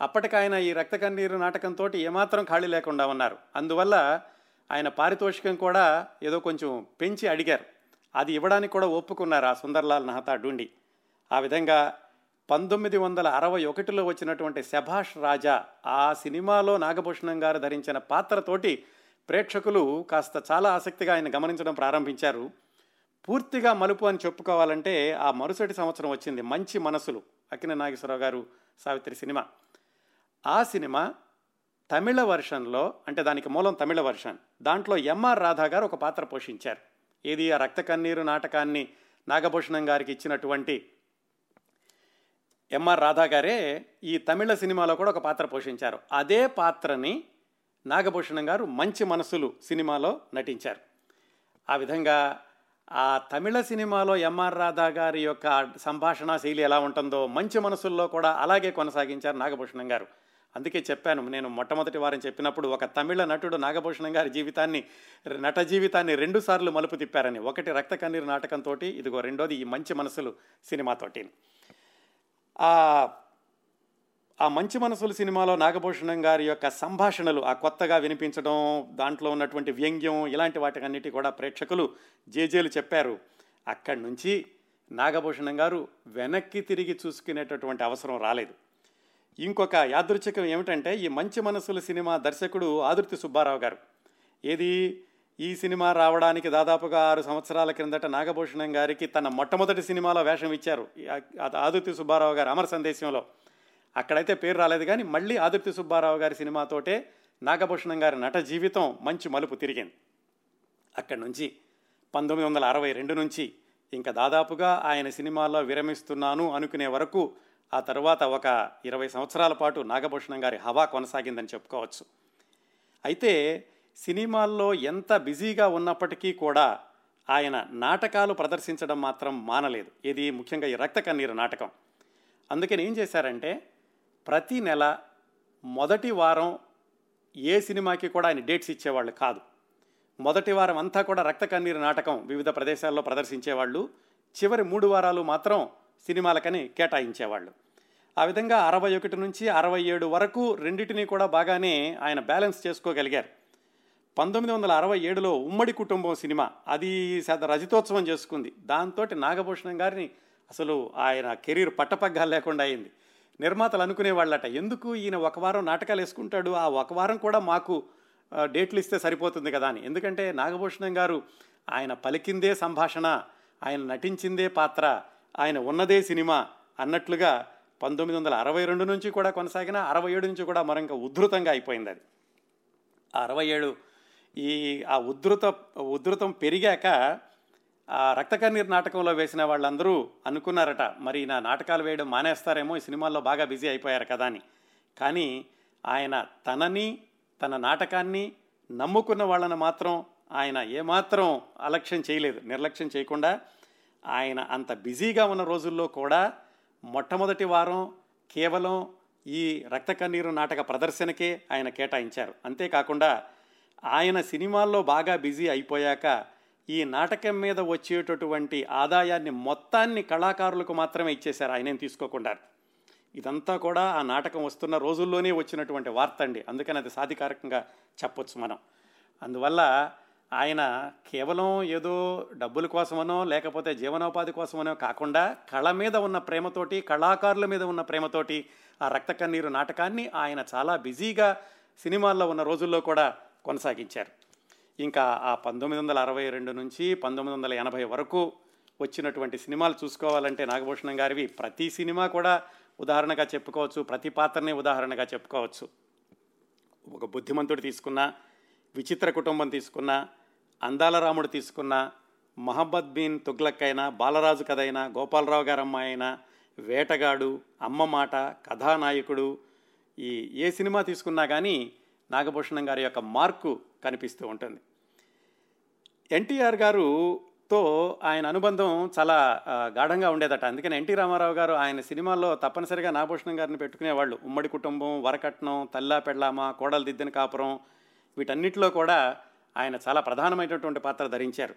అప్పటికి ఆయన ఈ రక్త కన్నీరు నాటకంతో ఏమాత్రం ఖాళీ లేకుండా ఉన్నారు. అందువల్ల ఆయన పారితోషికం కూడా ఏదో కొంచెం పెంచి అడిగారు. అది ఇవ్వడానికి కూడా ఒప్పుకున్నారు ఆ సుందర్లాల్ నహతా డూండి. ఆ విధంగా పంతొమ్మిది వందల అరవై ఒకటిలో వచ్చినటువంటి శభాష్ రాజా ఆ సినిమాలో నాగభూషణం గారు ధరించిన పాత్రతోటి ప్రేక్షకులు కాస్త చాలా ఆసక్తిగా ఆయన గమనించడం ప్రారంభించారు. పూర్తిగా మలుపు అని చెప్పుకోవాలంటే ఆ మరుసటి సంవత్సరం వచ్చింది మంచి మనసులు అక్కిన నాగేశ్వరరావు గారు సావిత్రి సినిమా. ఆ సినిమా తమిళ వర్షన్లో అంటే దానికి మూలం తమిళ వర్షన్. దాంట్లో ఎంఆర్ రాధా గారు ఒక పాత్ర పోషించారు. ఏది ఆ రక్త కన్నీరు నాటకాన్ని నాగభూషణం గారికి ఇచ్చినటువంటి ఎంఆర్ రాధా గారే ఈ తమిళ సినిమాలో కూడా ఒక పాత్ర పోషించారు. అదే పాత్రని నాగభూషణం గారు మంచి మనసులు సినిమాలో నటించారు. ఆ విధంగా ఆ తమిళ సినిమాలో ఎంఆర్ రాధా గారి యొక్క సంభాషణ శైలి ఎలా ఉంటుందో మంచి మనసుల్లో కూడా అలాగే కొనసాగించారు నాగభూషణం గారు. అందుకే చెప్పాను నేను మొట్టమొదటి వారం చెప్పినప్పుడు ఒక తమిళ నటుడు నాగభూషణం గారి జీవితాన్ని నట జీవితాన్ని రెండు సార్లు మలుపు తిప్పారని ఒకటి రక్త కన్నీరు నాటకంతో ఇదిగో రెండోది ఈ మంచి మనసులు సినిమాతోటి. ఆ ఆ మంచి మనసులు సినిమాలో నాగభూషణం గారి యొక్క సంభాషణలు ఆ కొత్తగా వినిపించడం దాంట్లో ఉన్నటువంటి వ్యంగ్యం ఇలాంటి వాటికన్నిటి కూడా ప్రేక్షకులు జేజేలు చెప్పారు. అక్కడి నుంచి నాగభూషణం గారు వెనక్కి తిరిగి చూసుకునేటటువంటి అవసరం రాలేదు. ఇంకొక యాదృచ్ఛికం ఏమిటంటే ఈ మంచి మనసుల సినిమా దర్శకుడు ఆదుర్తి సుబ్బారావు గారు. ఏది? ఈ సినిమా రావడానికి దాదాపుగా ఆరు సంవత్సరాల క్రిందట నాగభూషణం గారికి తన మొట్టమొదటి సినిమాలో వేషం ఇచ్చారు. ఆదుర్తి సుబ్బారావు గారు అమర సందేశంలో. అక్కడైతే పేరు రాలేదు కానీ మళ్ళీ ఆదుర్తి సుబ్బారావు గారి సినిమాతోటే నాగభూషణం గారి నట జీవితం మంచి మలుపు తిరిగింది. అక్కడి నుంచి పంతొమ్మిది వందల అరవై రెండు నుంచి ఇంకా దాదాపుగా ఆయన సినిమాల్లో విరమిస్తున్నాను అనుకునే వరకు ఆ తర్వాత ఒక ఇరవై సంవత్సరాల పాటు నాగభూషణం గారి హవా కొనసాగిందని చెప్పుకోవచ్చు. అయితే సినిమాల్లో ఎంత బిజీగా ఉన్నప్పటికీ కూడా ఆయన నాటకాలు ప్రదర్శించడం మాత్రం మానలేదు. ఇది ముఖ్యంగా ఈ రక్త కన్నీరు నాటకం. అందుకని ఏం చేశారంటే ప్రతి నెల మొదటి వారం ఏ సినిమాకి కూడా ఆయన డేట్స్ ఇచ్చేవాళ్ళు కాదు. మొదటి వారం అంతా కూడా రక్త కన్నీరు నాటకం వివిధ ప్రదేశాల్లో ప్రదర్శించేవాళ్ళు. చివరి మూడు వారాలు మాత్రం సినిమాలకని కేటాయించేవాళ్ళు. ఆ విధంగా అరవై ఒకటి నుంచి అరవై ఏడు వరకు రెండింటినీ కూడా బాగానే ఆయన బ్యాలెన్స్ చేసుకోగలిగారు. పంతొమ్మిది వందల అరవై ఏడులో ఉమ్మడి కుటుంబం సినిమా అది శత రజతోత్సవం చేసుకుంది. దాంతో నాగభూషణం గారిని అసలు ఆయన కెరీర్ పట్టపగ్గాలు లేకుండా అయింది. నిర్మాతలు అనుకునేవాళ్ళట ఎందుకు ఈయన ఒక వారం నాటకాలు వేసుకుంటాడు? ఆ ఒక వారం కూడా మాకు డేట్లు ఇస్తే సరిపోతుంది కదా అని. ఎందుకంటే నాగభూషణం గారు ఆయన పలికిందే సంభాషణ ఆయన నటించిందే పాత్ర ఆయన ఉన్నదే సినిమా అన్నట్లుగా పంతొమ్మిది వందల అరవై రెండు నుంచి కూడా కొనసాగిన అరవై ఏడు నుంచి కూడా మరింక ఉధృతంగా అయిపోయింది అది. ఆ అరవై ఏడు ఈ ఆ ఉధృత ఉధృతం పెరిగాక ఆ రక్తకన్నీర్ నాటకంలో వేసిన వాళ్ళందరూ అనుకున్నారట మరి నా నాటకాలు వేయడం మానేస్తారేమో ఈ సినిమాల్లో బాగా బిజీ అయిపోయారు కదా అని. కానీ ఆయన తనని తన నాటకాన్ని నమ్ముకున్న వాళ్ళని మాత్రం ఆయన ఏమాత్రం అలక్ష్యం చేయలేదు నిర్లక్ష్యం చేయకుండా ఆయన అంత బిజీగా ఉన్న రోజుల్లో కూడా మొట్టమొదటి వారం కేవలం ఈ రక్త కన్నీరు నాటక ప్రదర్శనకే ఆయన కేటాయించారు. అంతేకాకుండా ఆయన సినిమాల్లో బాగా బిజీ అయిపోయాక ఈ నాటకం మీద వచ్చేటటువంటి ఆదాయాన్ని మొత్తాన్ని కళాకారులకు మాత్రమే ఇచ్చేశారు ఆయనేం తీసుకోకుండా ఇదంతా కూడా ఆ నాటకం వస్తున్న రోజుల్లోనే వచ్చినటువంటి వార్త అండి. అందుకని అది సాధికారకంగా చెప్పొచ్చు మనం. అందువల్ల ఆయన కేవలం ఏదో డబ్బుల కోసమనో లేకపోతే జీవనోపాధి కోసమనో కాకుండా కళ మీద ఉన్న ప్రేమతోటి కళాకారుల మీద ఉన్న ప్రేమతోటి ఆ రక్త కన్నీరు నాటకాన్ని ఆయన చాలా బిజీగా సినిమాల్లో ఉన్న రోజుల్లో కూడా కొనసాగించారు. ఇంకా ఆ పంతొమ్మిది వందల అరవై రెండు నుంచి పంతొమ్మిది వందల ఎనభై వరకు వచ్చినటువంటి సినిమాలు చూసుకోవాలంటే నాగభూషణం గారివి ప్రతి సినిమా కూడా ఉదాహరణగా చెప్పుకోవచ్చు ప్రతి పాత్రని ఉదాహరణగా చెప్పుకోవచ్చు. ఒక బుద్ధిమంతుడు తీసుకున్న విచిత్ర కుటుంబం తీసుకున్న అందాల రాముడు తీసుకున్న మహమ్మద్ బిన్ తుగ్లక్ అయినా బాలరాజు కథ అయినా గోపాలరావు గారు అమ్మాయి అయినా వేటగాడు అమ్మ మాట కథానాయకుడు ఈ ఏ సినిమా తీసుకున్నా కానీ నాగభూషణం గారి యొక్క మార్కు కనిపిస్తూ ఉంటుంది. ఎన్టీఆర్ గారుతో ఆయన అనుబంధం చాలా గాఢంగా ఉండేదట. అందుకని ఎన్టీ రామారావు గారు ఆయన సినిమాల్లో తప్పనిసరిగా నాగభూషణం గారిని పెట్టుకునేవాళ్ళు. ఉమ్మడి కుటుంబం వరకట్నం తల్లా పెళ్ళామా కోడలు దిద్దిన కాపురం వీటన్నిటిలో కూడా ఆయన చాలా ప్రధానమైనటువంటి పాత్ర ధరించారు.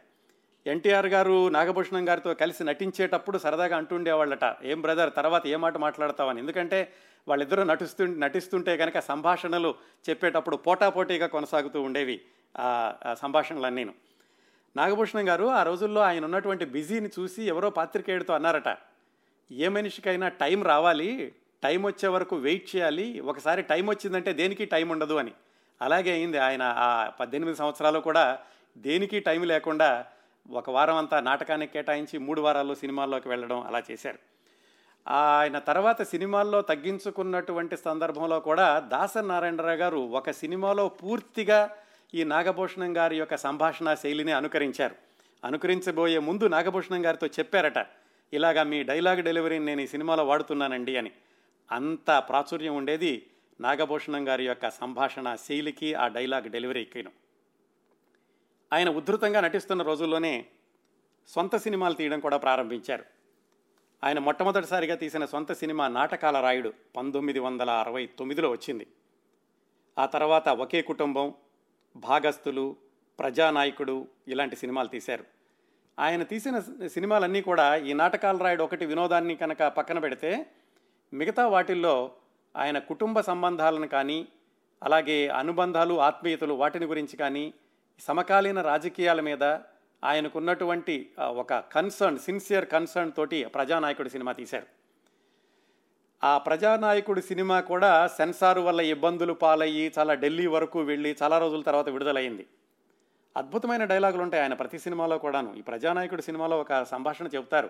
ఎన్టీఆర్ గారు నాగభూషణం గారితో కలిసి నటించేటప్పుడు సరదాగా అంటుండేవాళ్ళట ఏం బ్రదర్ తర్వాత ఏ మాట మాట్లాడతావని? ఎందుకంటే వాళ్ళిద్దరూ నటిస్తు నటిస్తుంటే కనుక సంభాషణలు చెప్పేటప్పుడు పోటాపోటీగా కొనసాగుతూ ఉండేవి ఆ సంభాషణలన్నీను. నాగభూషణం గారు ఆ రోజుల్లో ఆయన ఉన్నటువంటి బిజీని చూసి ఎవరో పాత్రికేయుడితో అన్నారట ఏ మనిషికైనా టైం రావాలి టైం వచ్చే వరకు వెయిట్ చేయాలి ఒకసారి టైం వచ్చిందంటే దేనికి టైం ఉండదు అని. అలాగే అయింది. ఆయన ఆ పద్దెనిమిది సంవత్సరాలు కూడా దేనికి టైం లేకుండా ఒక వారం అంతా నాటకానికి కేటాయించి మూడు వారాల్లో సినిమాల్లోకి వెళ్ళడం అలా చేశారు. ఆయన తర్వాత సినిమాల్లో తగ్గించుకున్నటువంటి సందర్భంలో కూడా దాసరి నారాయణరావు గారు ఒక సినిమాలో పూర్తిగా ఈ నాగభూషణం గారి యొక్క సంభాషణ శైలిని అనుకరించారు. అనుకరించబోయే ముందు నాగభూషణం గారితో చెప్పారట ఇలాగా మీ డైలాగ్ డెలివరీని నేను ఈ సినిమాలో వాడుతున్నానండి అని. అంత ప్రాచుర్యం ఉండేది నాగభూషణం గారి యొక్క సంభాషణ శైలికి ఆ డైలాగ్ డెలివరీకిను ఆయన ఉద్ధృతంగా నటిస్తున్న రోజుల్లోనే సొంత సినిమాలు తీయడం కూడా ప్రారంభించారు. ఆయన మొట్టమొదటిసారిగా తీసిన సొంత సినిమా నాటకాల రాయుడు పంతొమ్మిది వందల అరవై తొమ్మిదిలో వచ్చింది. ఆ తర్వాత ఒకే కుటుంబం భాగస్థులు ప్రజానాయకుడు ఇలాంటి సినిమాలు తీశారు. ఆయన తీసిన సినిమాలన్నీ కూడా ఈ నాటకాల రాయుడు ఒకటి వినోదాన్ని కనుక పక్కన పెడితే మిగతా వాటిల్లో ఆయన కుటుంబ సంబంధాలను కానీ అలాగే అనుబంధాలు ఆత్మీయతలు వాటిని గురించి కానీ సమకాలీన రాజకీయాల మీద ఆయనకున్నటువంటి ఒక కన్సర్న్ సిన్సియర్ కన్సర్న్ తోటి ప్రజానాయకుడు సినిమా తీశారు. ఆ ప్రజానాయకుడు సినిమా కూడా సెన్సార్ వల్ల ఇబ్బందులు పాలయ్యి చాలా ఢిల్లీ వరకు వెళ్ళి చాలా రోజుల తర్వాత విడుదలైంది అద్భుతమైన డైలాగులు ఉంటాయి ఆయన ప్రతి సినిమాలో కూడాను. ఈ ప్రజానాయకుడు సినిమాలో ఒక సంభాషణ చెబుతారు.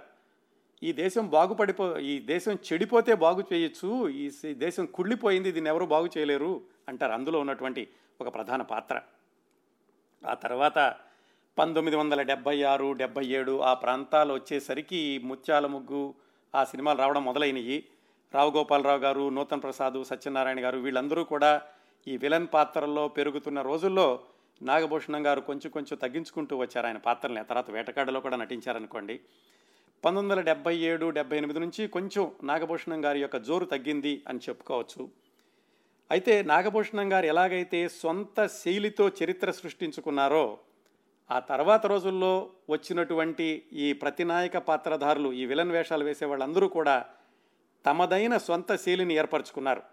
ఈ దేశం బాగుపడిపో ఈ దేశం చెడిపోతే బాగు చేయొచ్చు ఈ దేశం కుళ్ళిపోయింది దీన్ని ఎవరు బాగు చేయలేరు అంటారు. అందులో ఉన్నటువంటి ఒక ప్రధాన పాత్ర. ఆ తర్వాత పంతొమ్మిది వందల డెబ్బై ఆరు డెబ్బై ఏడు ఆ ప్రాంతాలు వచ్చేసరికి ముత్యాల ముగ్గు ఆ సినిమాలు రావడం మొదలైనవి రావు గోపాలరావు గారు నూతన్ ప్రసాద్ సత్యనారాయణ గారు వీళ్ళందరూ కూడా ఈ విలన్ పాత్రల్లో పెరుగుతున్న రోజుల్లో నాగభూషణం గారు కొంచెం కొంచెం తగ్గించుకుంటూ వచ్చారు. ఆయన పాత్రల్ని ఆ తర్వాత వేటకాడలో కూడా నటించారనుకోండి. పంతొమ్మిది వందల డెబ్బై ఏడు డెబ్బై ఎనిమిది నుంచి కొంచెం నాగభూషణం గారి యొక్క జోరు తగ్గింది అని చెప్పుకోవచ్చు. అయితే నాగభూషణం గారు ఎలాగైతే సొంత శైలితో చరిత్ర సృష్టించుకున్నారో ఆ తర్వాత రోజుల్లో వచ్చినటువంటి ఈ ప్రతినాయక పాత్రధారులు ఈ విలన్ వేషాలు వేసే వాళ్ళందరూ కూడా తమదైన సొంత శైలిని ఏర్పరచుకున్నారు.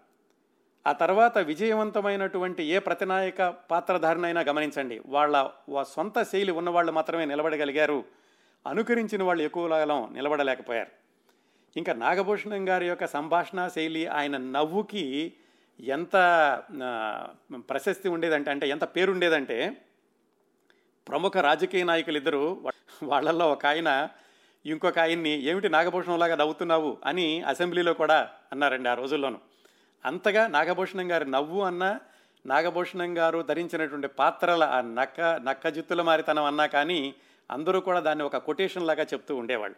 ఆ తర్వాత విజయవంతమైనటువంటి ఏ ప్రతినాయక పాత్రధారినైనా గమనించండి. వాళ్ళ సొంత శైలి ఉన్నవాళ్ళు మాత్రమే నిలబడగలిగారు. అనుకరించిన వాళ్ళు ఎక్కువ కాలం నిలబడలేకపోయారు. ఇంకా నాగభూషణం గారి యొక్క సంభాషణ శైలి ఆయన నవ్వుకి ఎంత ప్రశస్తి ఉండేదంటే అంటే ఎంత పేరు ఉండేదంటే ప్రముఖ రాజకీయ నాయకులు ఇద్దరు వాళ్ళల్లో ఒక ఆయన ఇంకొక ఆయన్ని ఏమిటి నాగభూషణంలాగా నవ్వుతున్నావు? అని అసెంబ్లీలో కూడా అన్నారండి ఆ రోజుల్లోనూ. అంతగా నాగభూషణం గారి నవ్వు అన్న నాగభూషణం గారు ధరించినటువంటి పాత్రల ఆ నక్క నక్క జిత్తుల మారితనం అన్నా కానీ అందరూ కూడా దాన్ని ఒక కొటేషన్ లాగా చెప్తూ ఉండేవాళ్ళు.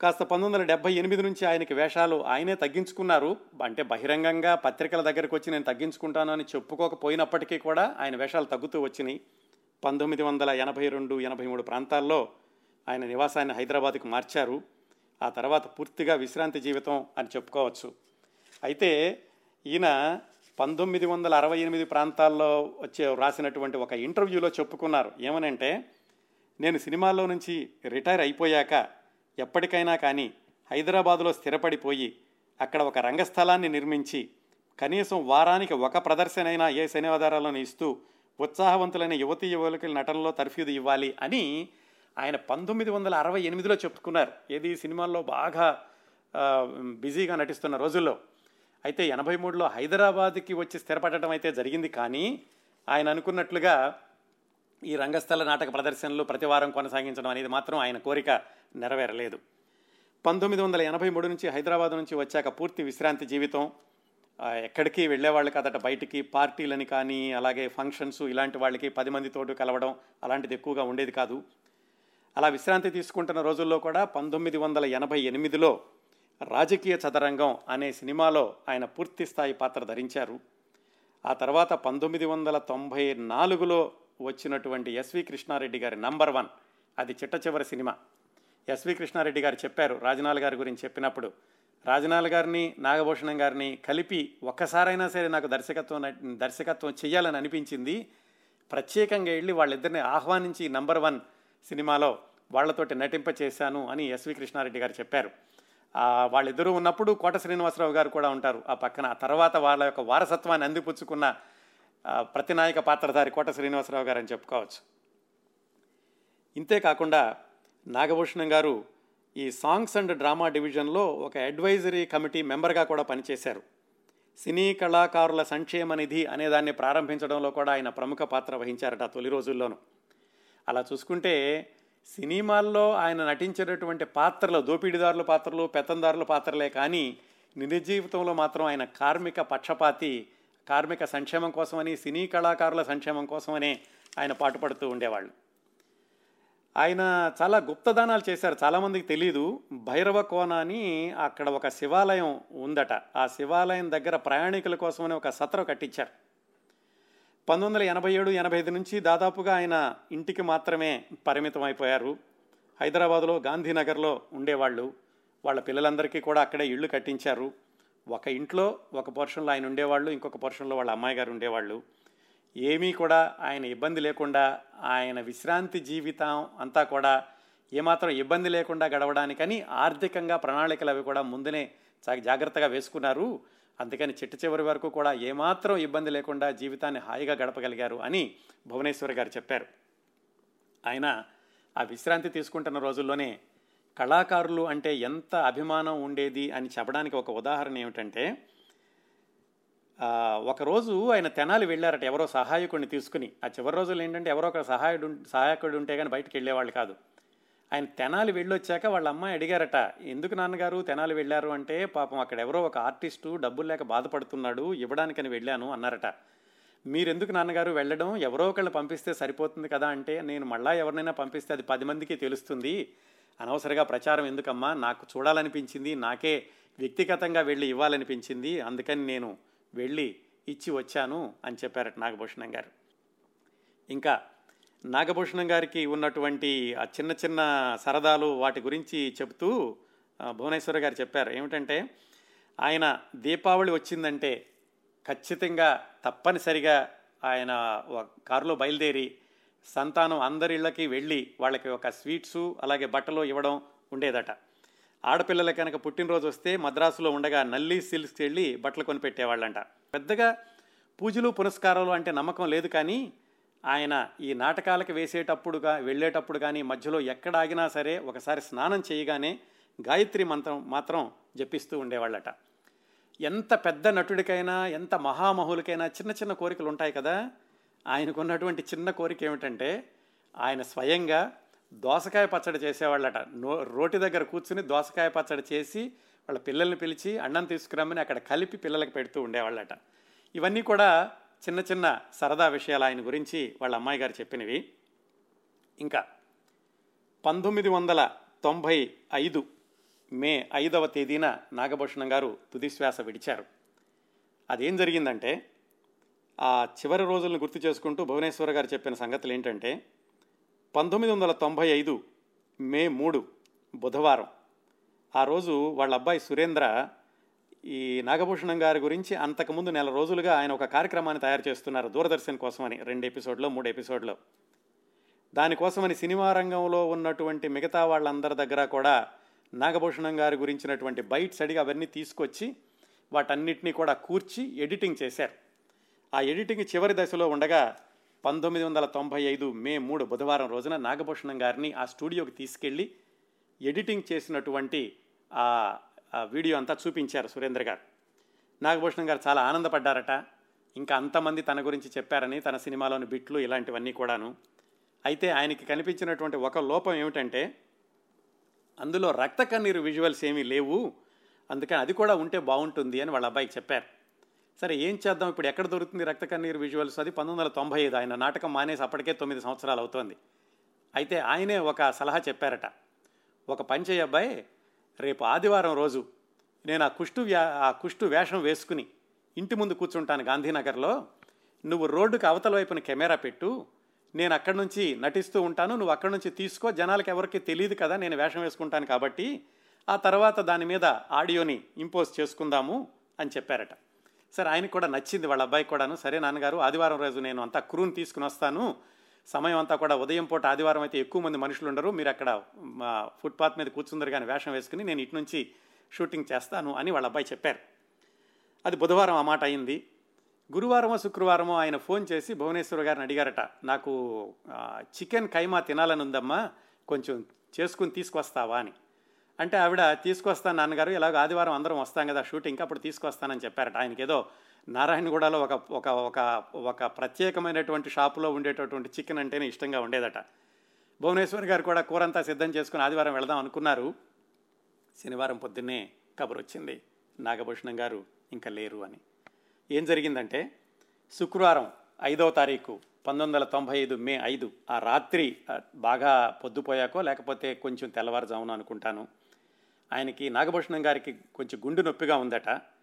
కాస్త పంతొమ్మిది వందల డెబ్బై ఎనిమిది నుంచి ఆయనకి వేషాలు ఆయనే తగ్గించుకున్నారు. అంటే బహిరంగంగా పత్రికల దగ్గరకు వచ్చి నేను తగ్గించుకుంటాను అని చెప్పుకోకపోయినప్పటికీ కూడా ఆయన వేషాలు తగ్గుతూ వచ్చినాయి. పంతొమ్మిది వందల ఎనభై రెండు ఎనభై మూడు ప్రాంతాల్లో ఆయన నివాసాన్ని హైదరాబాద్కు మార్చారు. ఆ తర్వాత పూర్తిగా విశ్రాంతి జీవితం అని చెప్పుకోవచ్చు. అయితే ఈయన పంతొమ్మిది వందల అరవై ఎనిమిది ప్రాంతాల్లో వచ్చే రాసినటువంటి ఒక ఇంటర్వ్యూలో చెప్పుకున్నారు. ఏమనంటే నేను సినిమాల్లో నుంచి రిటైర్ అయిపోయాక ఎప్పటికైనా కానీ హైదరాబాదులో స్థిరపడిపోయి అక్కడ ఒక రంగస్థలాన్ని నిర్మించి కనీసం వారానికి ఒక ప్రదర్శనైనా ఏ శనివారాలను ఇస్తూ ఉత్సాహవంతులైన యువతీ యువకుల నటనలో తర్ఫీదు ఇవ్వాలి అని ఆయన పంతొమ్మిది వందల అరవై ఎనిమిదిలో చెప్పుకున్నారు. ఏది సినిమాల్లో బాగా బిజీగా నటిస్తున్న రోజుల్లో. అయితే ఎనభై మూడులో హైదరాబాద్కి వచ్చి స్థిరపడటం అయితే జరిగింది కానీ ఆయన అనుకున్నట్లుగా ఈ రంగస్థల నాటక ప్రదర్శనలు ప్రతి వారం కొనసాగించడం అనేది మాత్రం ఆయన కోరిక నెరవేరలేదు. పంతొమ్మిది వందల ఎనభై మూడు నుంచి హైదరాబాద్ నుంచి వచ్చాక పూర్తి విశ్రాంతి జీవితం. ఎక్కడికి వెళ్ళేవాళ్ళు కాదట బయటికి పార్టీలని కానీ అలాగే ఫంక్షన్స్ ఇలాంటి వాళ్ళకి పది మందితోటి కలవడం అలాంటిది ఎక్కువగా ఉండేది కాదు. అలా విశ్రాంతి తీసుకుంటున్న రోజుల్లో కూడా పంతొమ్మిది వందల ఎనభై ఎనిమిదిలో రాజకీయ చదరంగం అనే సినిమాలో ఆయన పూర్తిస్థాయి పాత్ర ధరించారు. ఆ తర్వాత పంతొమ్మిది వందల తొంభై నాలుగులో వచ్చినటువంటి ఎస్వి కృష్ణారెడ్డి గారి నంబర్ వన్ అది చిట్ట చివరి సినిమా. ఎస్వి కృష్ణారెడ్డి గారు చెప్పారు రాజనాల్ గారి గురించి చెప్పినప్పుడు రాజనాల్ గారిని నాగభూషణం గారిని కలిపి ఒక్కసారైనా సరే నాకు దర్శకత్వం దర్శకత్వం చేయాలని అనిపించింది. ప్రత్యేకంగా వెళ్ళి వాళ్ళిద్దరిని ఆహ్వానించి నంబర్ వన్ సినిమాలో వాళ్ళతోటి నటింప చేశాను అని ఎస్వి కృష్ణారెడ్డి గారు చెప్పారు. వాళ్ళిద్దరూ ఉన్నప్పుడు కోట శ్రీనివాసరావు గారు కూడా ఉంటారు ఆ పక్కన. ఆ తర్వాత వాళ్ళ యొక్క వారసత్వాన్ని అందిపుచ్చుకున్న ప్రతినాయక పాత్రధారి కోట శ్రీనివాసరావు గారు అని చెప్పుకోవచ్చు. ఇంతే కాకుండా నాగభూషణం గారు ఈ సాంగ్స్ అండ్ డ్రామా డివిజన్లో ఒక అడ్వైజరీ కమిటీ మెంబర్గా కూడా పనిచేశారు. సినీ కళాకారుల సంక్షేమ నిధి అనే దాన్ని ప్రారంభించడంలో కూడా ఆయన ప్రముఖ పాత్ర వహించారట తొలి రోజుల్లోనూ. అలా చూసుకుంటే సినిమాల్లో ఆయన నటించినటువంటి పాత్రలు దోపిడీదారుల పాత్రలు పెత్తందారుల పాత్రలే కానీ నిజ జీవితంలో మాత్రం ఆయన కార్మిక పక్షపాతి కార్మిక సంక్షేమం కోసమని సినీ కళాకారుల సంక్షేమం కోసమనే ఆయన పాటుపడుతూ ఉండేవాళ్ళు. ఆయన చాలా గుప్తదానాలు చేశారు. చాలామందికి తెలియదు భైరవ కోన అని అక్కడ ఒక శివాలయం ఉందట. ఆ శివాలయం దగ్గర ప్రయాణికుల కోసమని ఒక సత్రం కట్టించారు. పంతొమ్మిది వందల ఎనభై ఏడు ఎనభై ఐదు నుంచి దాదాపుగా ఆయన ఇంటికి మాత్రమే పరిమితం అయిపోయారు హైదరాబాదులో గాంధీనగర్లో ఉండేవాళ్ళు. వాళ్ళ పిల్లలందరికీ కూడా అక్కడే ఇళ్ళు కట్టించారు. ఒక ఇంట్లో ఒక పోర్షన్లో ఆయన ఉండేవాళ్ళు ఇంకొక పోర్షన్లో వాళ్ళ అమ్మాయి గారు ఉండేవాళ్ళు. ఏమీ కూడా ఆయన ఇబ్బంది లేకుండా ఆయన విశ్రాంతి జీవితం అంతా కూడా ఏమాత్రం ఇబ్బంది లేకుండా గడవడానికని ఆర్థికంగా ప్రణాళికలు అవి కూడా ముందునే చా- జాగ్రత్తగా వేసుకున్నారు. అందుకని చిట్ట చివరి వరకు కూడా ఏమాత్రం ఇబ్బంది లేకుండా జీవితాన్ని హాయిగా గడపగలిగారు అని భువనేశ్వర్ గారు చెప్పారు. ఆయన ఆ విశ్రాంతి తీసుకుంటున్న రోజుల్లోనే కళాకారులు అంటే ఎంత అభిమానం ఉండేది అని చెప్పడానికి ఒక ఉదాహరణ ఏమిటంటే ఒకరోజు ఆయన తెనాలి వెళ్ళారట ఎవరో సహాయకుడిని తీసుకుని. ఆ చివరి రోజులు ఏంటంటే ఎవరో ఒక సహాయుడు సహాయకుడు ఉంటే కానీ బయటకు వెళ్ళేవాళ్ళు కాదు. ఆయన తెనాలి వెళ్ళొచ్చాక వాళ్ళ అమ్మాయి అడిగారట ఎందుకు నాన్నగారు తెనాలి వెళ్ళారు? అంటే పాపం అక్కడ ఎవరో ఒక ఆర్టిస్టు డబ్బులు లేక బాధపడుతున్నాడు ఇవ్వడానికని వెళ్ళాను అన్నారట. మీరెందుకు నాన్నగారు వెళ్ళడం? ఎవరో ఒకళ్ళు పంపిస్తే సరిపోతుంది కదా అంటే నేను మళ్ళా ఎవరినైనా పంపిస్తే అది పది మందికి తెలుస్తుంది. అనవసరంగా ప్రచారం ఎందుకమ్మా? నాకు చూడాలనిపించింది నాకే వ్యక్తిగతంగా వెళ్ళి ఇవ్వాలనిపించింది అందుకని నేను వెళ్ళి ఇచ్చి వచ్చాను అని చెప్పారట నాగభూషణం గారు. ఇంకా నాగభూషణం గారికి ఉన్నటువంటి ఆ చిన్న చిన్న సరదాలు వాటి గురించి చెబుతూ భువనేశ్వర్ భువనేశ్వర గారు చెప్పారు. ఏమిటంటే ఆయన దీపావళి వచ్చిందంటే ఖచ్చితంగా తప్పనిసరిగా ఆయన కారులో బయలుదేరి సంతానం అందరి ఇళ్ళకి వెళ్ళి వాళ్ళకి ఒక స్వీట్సు అలాగే బట్టలు ఇవ్వడం ఉండేదట. ఆడపిల్లల కనుక పుట్టినరోజు వస్తే మద్రాసులో ఉండగా నల్లి సిల్క్స్కి వెళ్ళి బట్టలు కొనిపెట్టేవాళ్ళంట. పెద్దగా పూజలు పునస్కారాలు అంటే నమ్మకం లేదు కానీ ఆయన ఈ నాటకాలకు వేసేటప్పుడుగా వెళ్ళేటప్పుడు కానీ మధ్యలో ఎక్కడ ఆగినా సరే ఒకసారి స్నానం చేయగానే గాయత్రి మంత్రం మాత్రం జపిస్తూ ఉండేవాళ్ళట. ఎంత పెద్ద నటుడికైనా ఎంత మహామహులకైనా చిన్న చిన్న కోరికలు ఉంటాయి కదా. ఆయనకున్నటువంటి చిన్న కోరిక ఏమిటంటే ఆయన స్వయంగా దోసకాయ పచ్చడి చేసేవాళ్ళట. నో రోటి దగ్గర కూర్చుని దోసకాయ పచ్చడి చేసి వాళ్ళ పిల్లల్ని పిలిచి అన్నం తీసుకురమ్మని అక్కడ కలిపి పిల్లలకు పెడుతూ ఉండేవాళ్ళట. ఇవన్నీ కూడా చిన్న చిన్న సరదా విషయాలు ఆయన గురించి వాళ్ళ అమ్మాయి గారు చెప్పినవి. ఇంకా పంతొమ్మిది వందల తొంభై ఐదు మే ఐదవ తేదీన నాగభూషణం గారు తుదిశ్వాస విడిచారు. అదేం జరిగిందంటే ఆ చివరి రోజులను గుర్తు చేసుకుంటూ భువనేశ్వర గారు చెప్పిన సంగతులు ఏంటంటే పంతొమ్మిది వందల తొంభై ఐదు మే మూడు బుధవారం ఆ రోజు వాళ్ళ అబ్బాయి సురేంద్ర ఈ నాగభూషణం గారి గురించి అంతకుముందు నెల రోజులుగా ఆయన ఒక కార్యక్రమాన్ని తయారు చేస్తున్నారు దూరదర్శన్ కోసమని రెండు ఎపిసోడ్లో మూడు ఎపిసోడ్లో. దానికోసమని సినిమా రంగంలో ఉన్నటువంటి మిగతా వాళ్ళందరి దగ్గర కూడా నాగభూషణం గారి గురించినటువంటి బైట్స్ అడిగి అవన్నీ తీసుకొచ్చి వాటన్నిటినీ కూడా కూర్చి ఎడిటింగ్ చేశారు. ఆ ఎడిటింగ్ చివరి దశలో ఉండగా పంతొమ్మిది వందల తొంభై ఐదు మే మూడు బుధవారం రోజున నాగభూషణం గారిని ఆ స్టూడియోకి తీసుకెళ్ళి ఎడిటింగ్ చేసినటువంటి ఆ వీడియో అంతా చూపించారు సురేంద్ర గారు. నాగభూషణం గారు చాలా ఆనందపడ్డారట. ఇంకా అంతమంది తన గురించి చెప్పారని తన సినిమాలోని బిట్లు ఇలాంటివన్నీ కూడాను. అయితే ఆయనకి కనిపించినటువంటి ఒక లోపం ఏమిటంటే అందులో రక్త కన్నీరు విజువల్స్ ఏమీ లేవు. అందుకని అది కూడా ఉంటే బాగుంటుంది అని వాళ్ళ అబ్బాయికి చెప్పారు. సరే ఏం చేద్దాం? ఇప్పుడు ఎక్కడ దొరుకుతుంది రక్త కన్నీరు విజువల్స్ అది పంతొమ్మిది వందల తొంభై ఐదు. ఆయన నాటకం మానేసి అప్పటికే తొమ్మిది సంవత్సరాలు అవుతోంది. అయితే ఆయనే ఒక సలహా చెప్పారట. ఒక పని అబ్బాయి రేపు ఆదివారం రోజు నేను ఆ కుష్టు వ్యా ఆ కుష్టు వేషం వేసుకుని ఇంటి ముందు కూర్చుంటాను గాంధీనగర్లో. నువ్వు రోడ్డుకి అవతల వైపున కెమెరా పెట్టు. నేను అక్కడి నుంచి నటిస్తూ ఉంటాను. నువ్వు అక్కడి నుంచి తీసుకో. జనాలకు ఎవరికి తెలియదు కదా నేను వేషం వేసుకుంటాను కాబట్టి. ఆ తర్వాత దాని మీద ఆడియోని ఇంపోజ్ చేసుకుందాము అని చెప్పారట. సరే ఆయనకు కూడా నచ్చింది వాళ్ళ అబ్బాయికి కూడాను. సరే నాన్నగారు ఆదివారం రోజు నేను అంతా క్రూని తీసుకుని వస్తాను. సమయం అంతా కూడా ఉదయం పూట ఆదివారం అయితే ఎక్కువ మంది మనుషులు ఉండరు. మీరు అక్కడ మా ఫుట్పాత్ మీద కూర్చుందరు కానీ వేషం వేసుకుని నేను ఇటు నుంచి షూటింగ్ చేస్తాను అని వాళ్ళ అబ్బాయి చెప్పారు. అది బుధవారం ఆ మాట అయింది. గురువారమో శుక్రవారమో ఆయన ఫోన్ చేసి భువనేశ్వర్ గారిని అడిగారట నాకు చికెన్ కైమా తినాలని ఉందమ్మా కొంచెం చేసుకుని తీసుకొస్తావా అని. అంటే ఆవిడ తీసుకొస్తాను నాన్నగారు ఇలాగ ఆదివారం అందరం వస్తాం కదా షూటింగ్ అప్పుడు తీసుకొస్తానని చెప్పారట. ఆయనకి ఏదో నారాయణగూడలో ఒక ఒక ఒక ఒక ప్రత్యేకమైనటువంటి షాపులో ఉండేటటువంటి చికెన్ అంటేనే ఇష్టంగా ఉండేదట. భువనేశ్వర్ గారు కూడా కూరంతా సిద్ధం చేసుకుని ఆదివారం వెళదాం అనుకున్నారు. శనివారం పొద్దున్నే కబురు వచ్చింది నాగభూషణం గారు ఇంకా లేరు అని. ఏం జరిగిందంటే శుక్రవారం ఐదవ తారీఖు పంతొమ్మిది వందల తొంభై ఐదు మే ఐదు ఆ రాత్రి బాగా పొద్దుపోయాకో లేకపోతే కొంచెం తెల్లవారుజామున అనుకుంటాను. ఆయనకి నాగభూషణం గారికి కొంచెం గుండు నొప్పిగా ఉందట.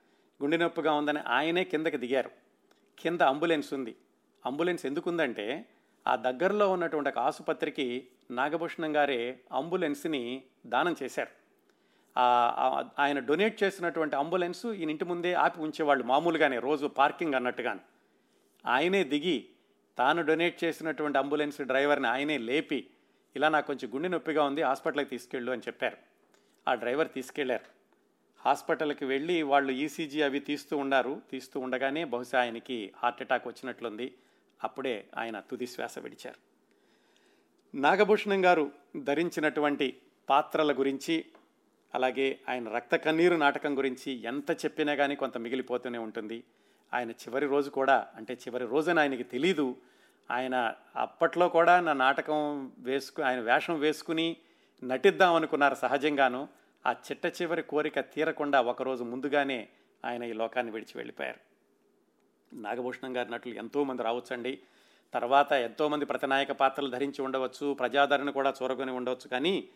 గుండె నొప్పిగా ఉందని ఆయనే కిందకి దిగారు. కింద అంబులెన్స్ ఉంది. అంబులెన్స్ ఎందుకు ఉందంటే ఆ దగ్గరలో ఉన్నటువంటి ఒక ఆసుపత్రికి నాగభూషణం గారే అంబులెన్స్ని దానం చేశారు. ఆయన డొనేట్ చేసినటువంటి అంబులెన్స్ ఈయన ఇంటి ముందే ఆపి ఉంచేవాళ్ళు మామూలుగానే రోజు పార్కింగ్ అన్నట్టుగాను. ఆయనే దిగి తాను డొనేట్ చేసినటువంటి అంబులెన్స్ డ్రైవర్ని ఆయనే లేపి ఇలా నాకు కొంచెం గుండె నొప్పిగా ఉంది హాస్పిటల్కి తీసుకెళ్ళు అని చెప్పారు. ఆ డ్రైవర్ తీసుకెళ్ళారు. హాస్పిటల్కి వెళ్ళి వాళ్ళు ఈసీజీ అవి తీస్తూ ఉన్నారు తీస్తూ ఉండగానే బహుశా ఆయనకి హార్ట్ అటాక్ వచ్చినట్లుంది. అప్పుడే ఆయన తుది శ్వాస విడిచారు. నాగభూషణం గారు ధరించినటువంటి పాత్రల గురించి అలాగే ఆయన రక్త కన్నీరు నాటకం గురించి ఎంత చెప్పినా కానీ కొంత మిగిలిపోతూనే ఉంటుంది. ఆయన చివరి రోజు కూడా అంటే చివరి రోజున ఆయనకి తెలీదు. ఆయన అప్పట్లో కూడా నా నాటకం వేసుకు ఆయన వేషం వేసుకుని నటిద్దాం అనుకున్నారు సహజంగాను. ఆ చిట్ట చివరి కోరిక తీరకుండా ఒకరోజు ముందుగానే ఆయన ఈ లోకాన్ని విడిచి వెళ్ళిపోయారు. నాగభూషణం గారి నటులు ఎంతోమంది రావచ్చండి. తర్వాత ఎంతోమంది ప్రతినాయక పాత్రలు ధరించి ఉండవచ్చు ప్రజాదరణ కూడా చూరగొని ఉండవచ్చు. కానీ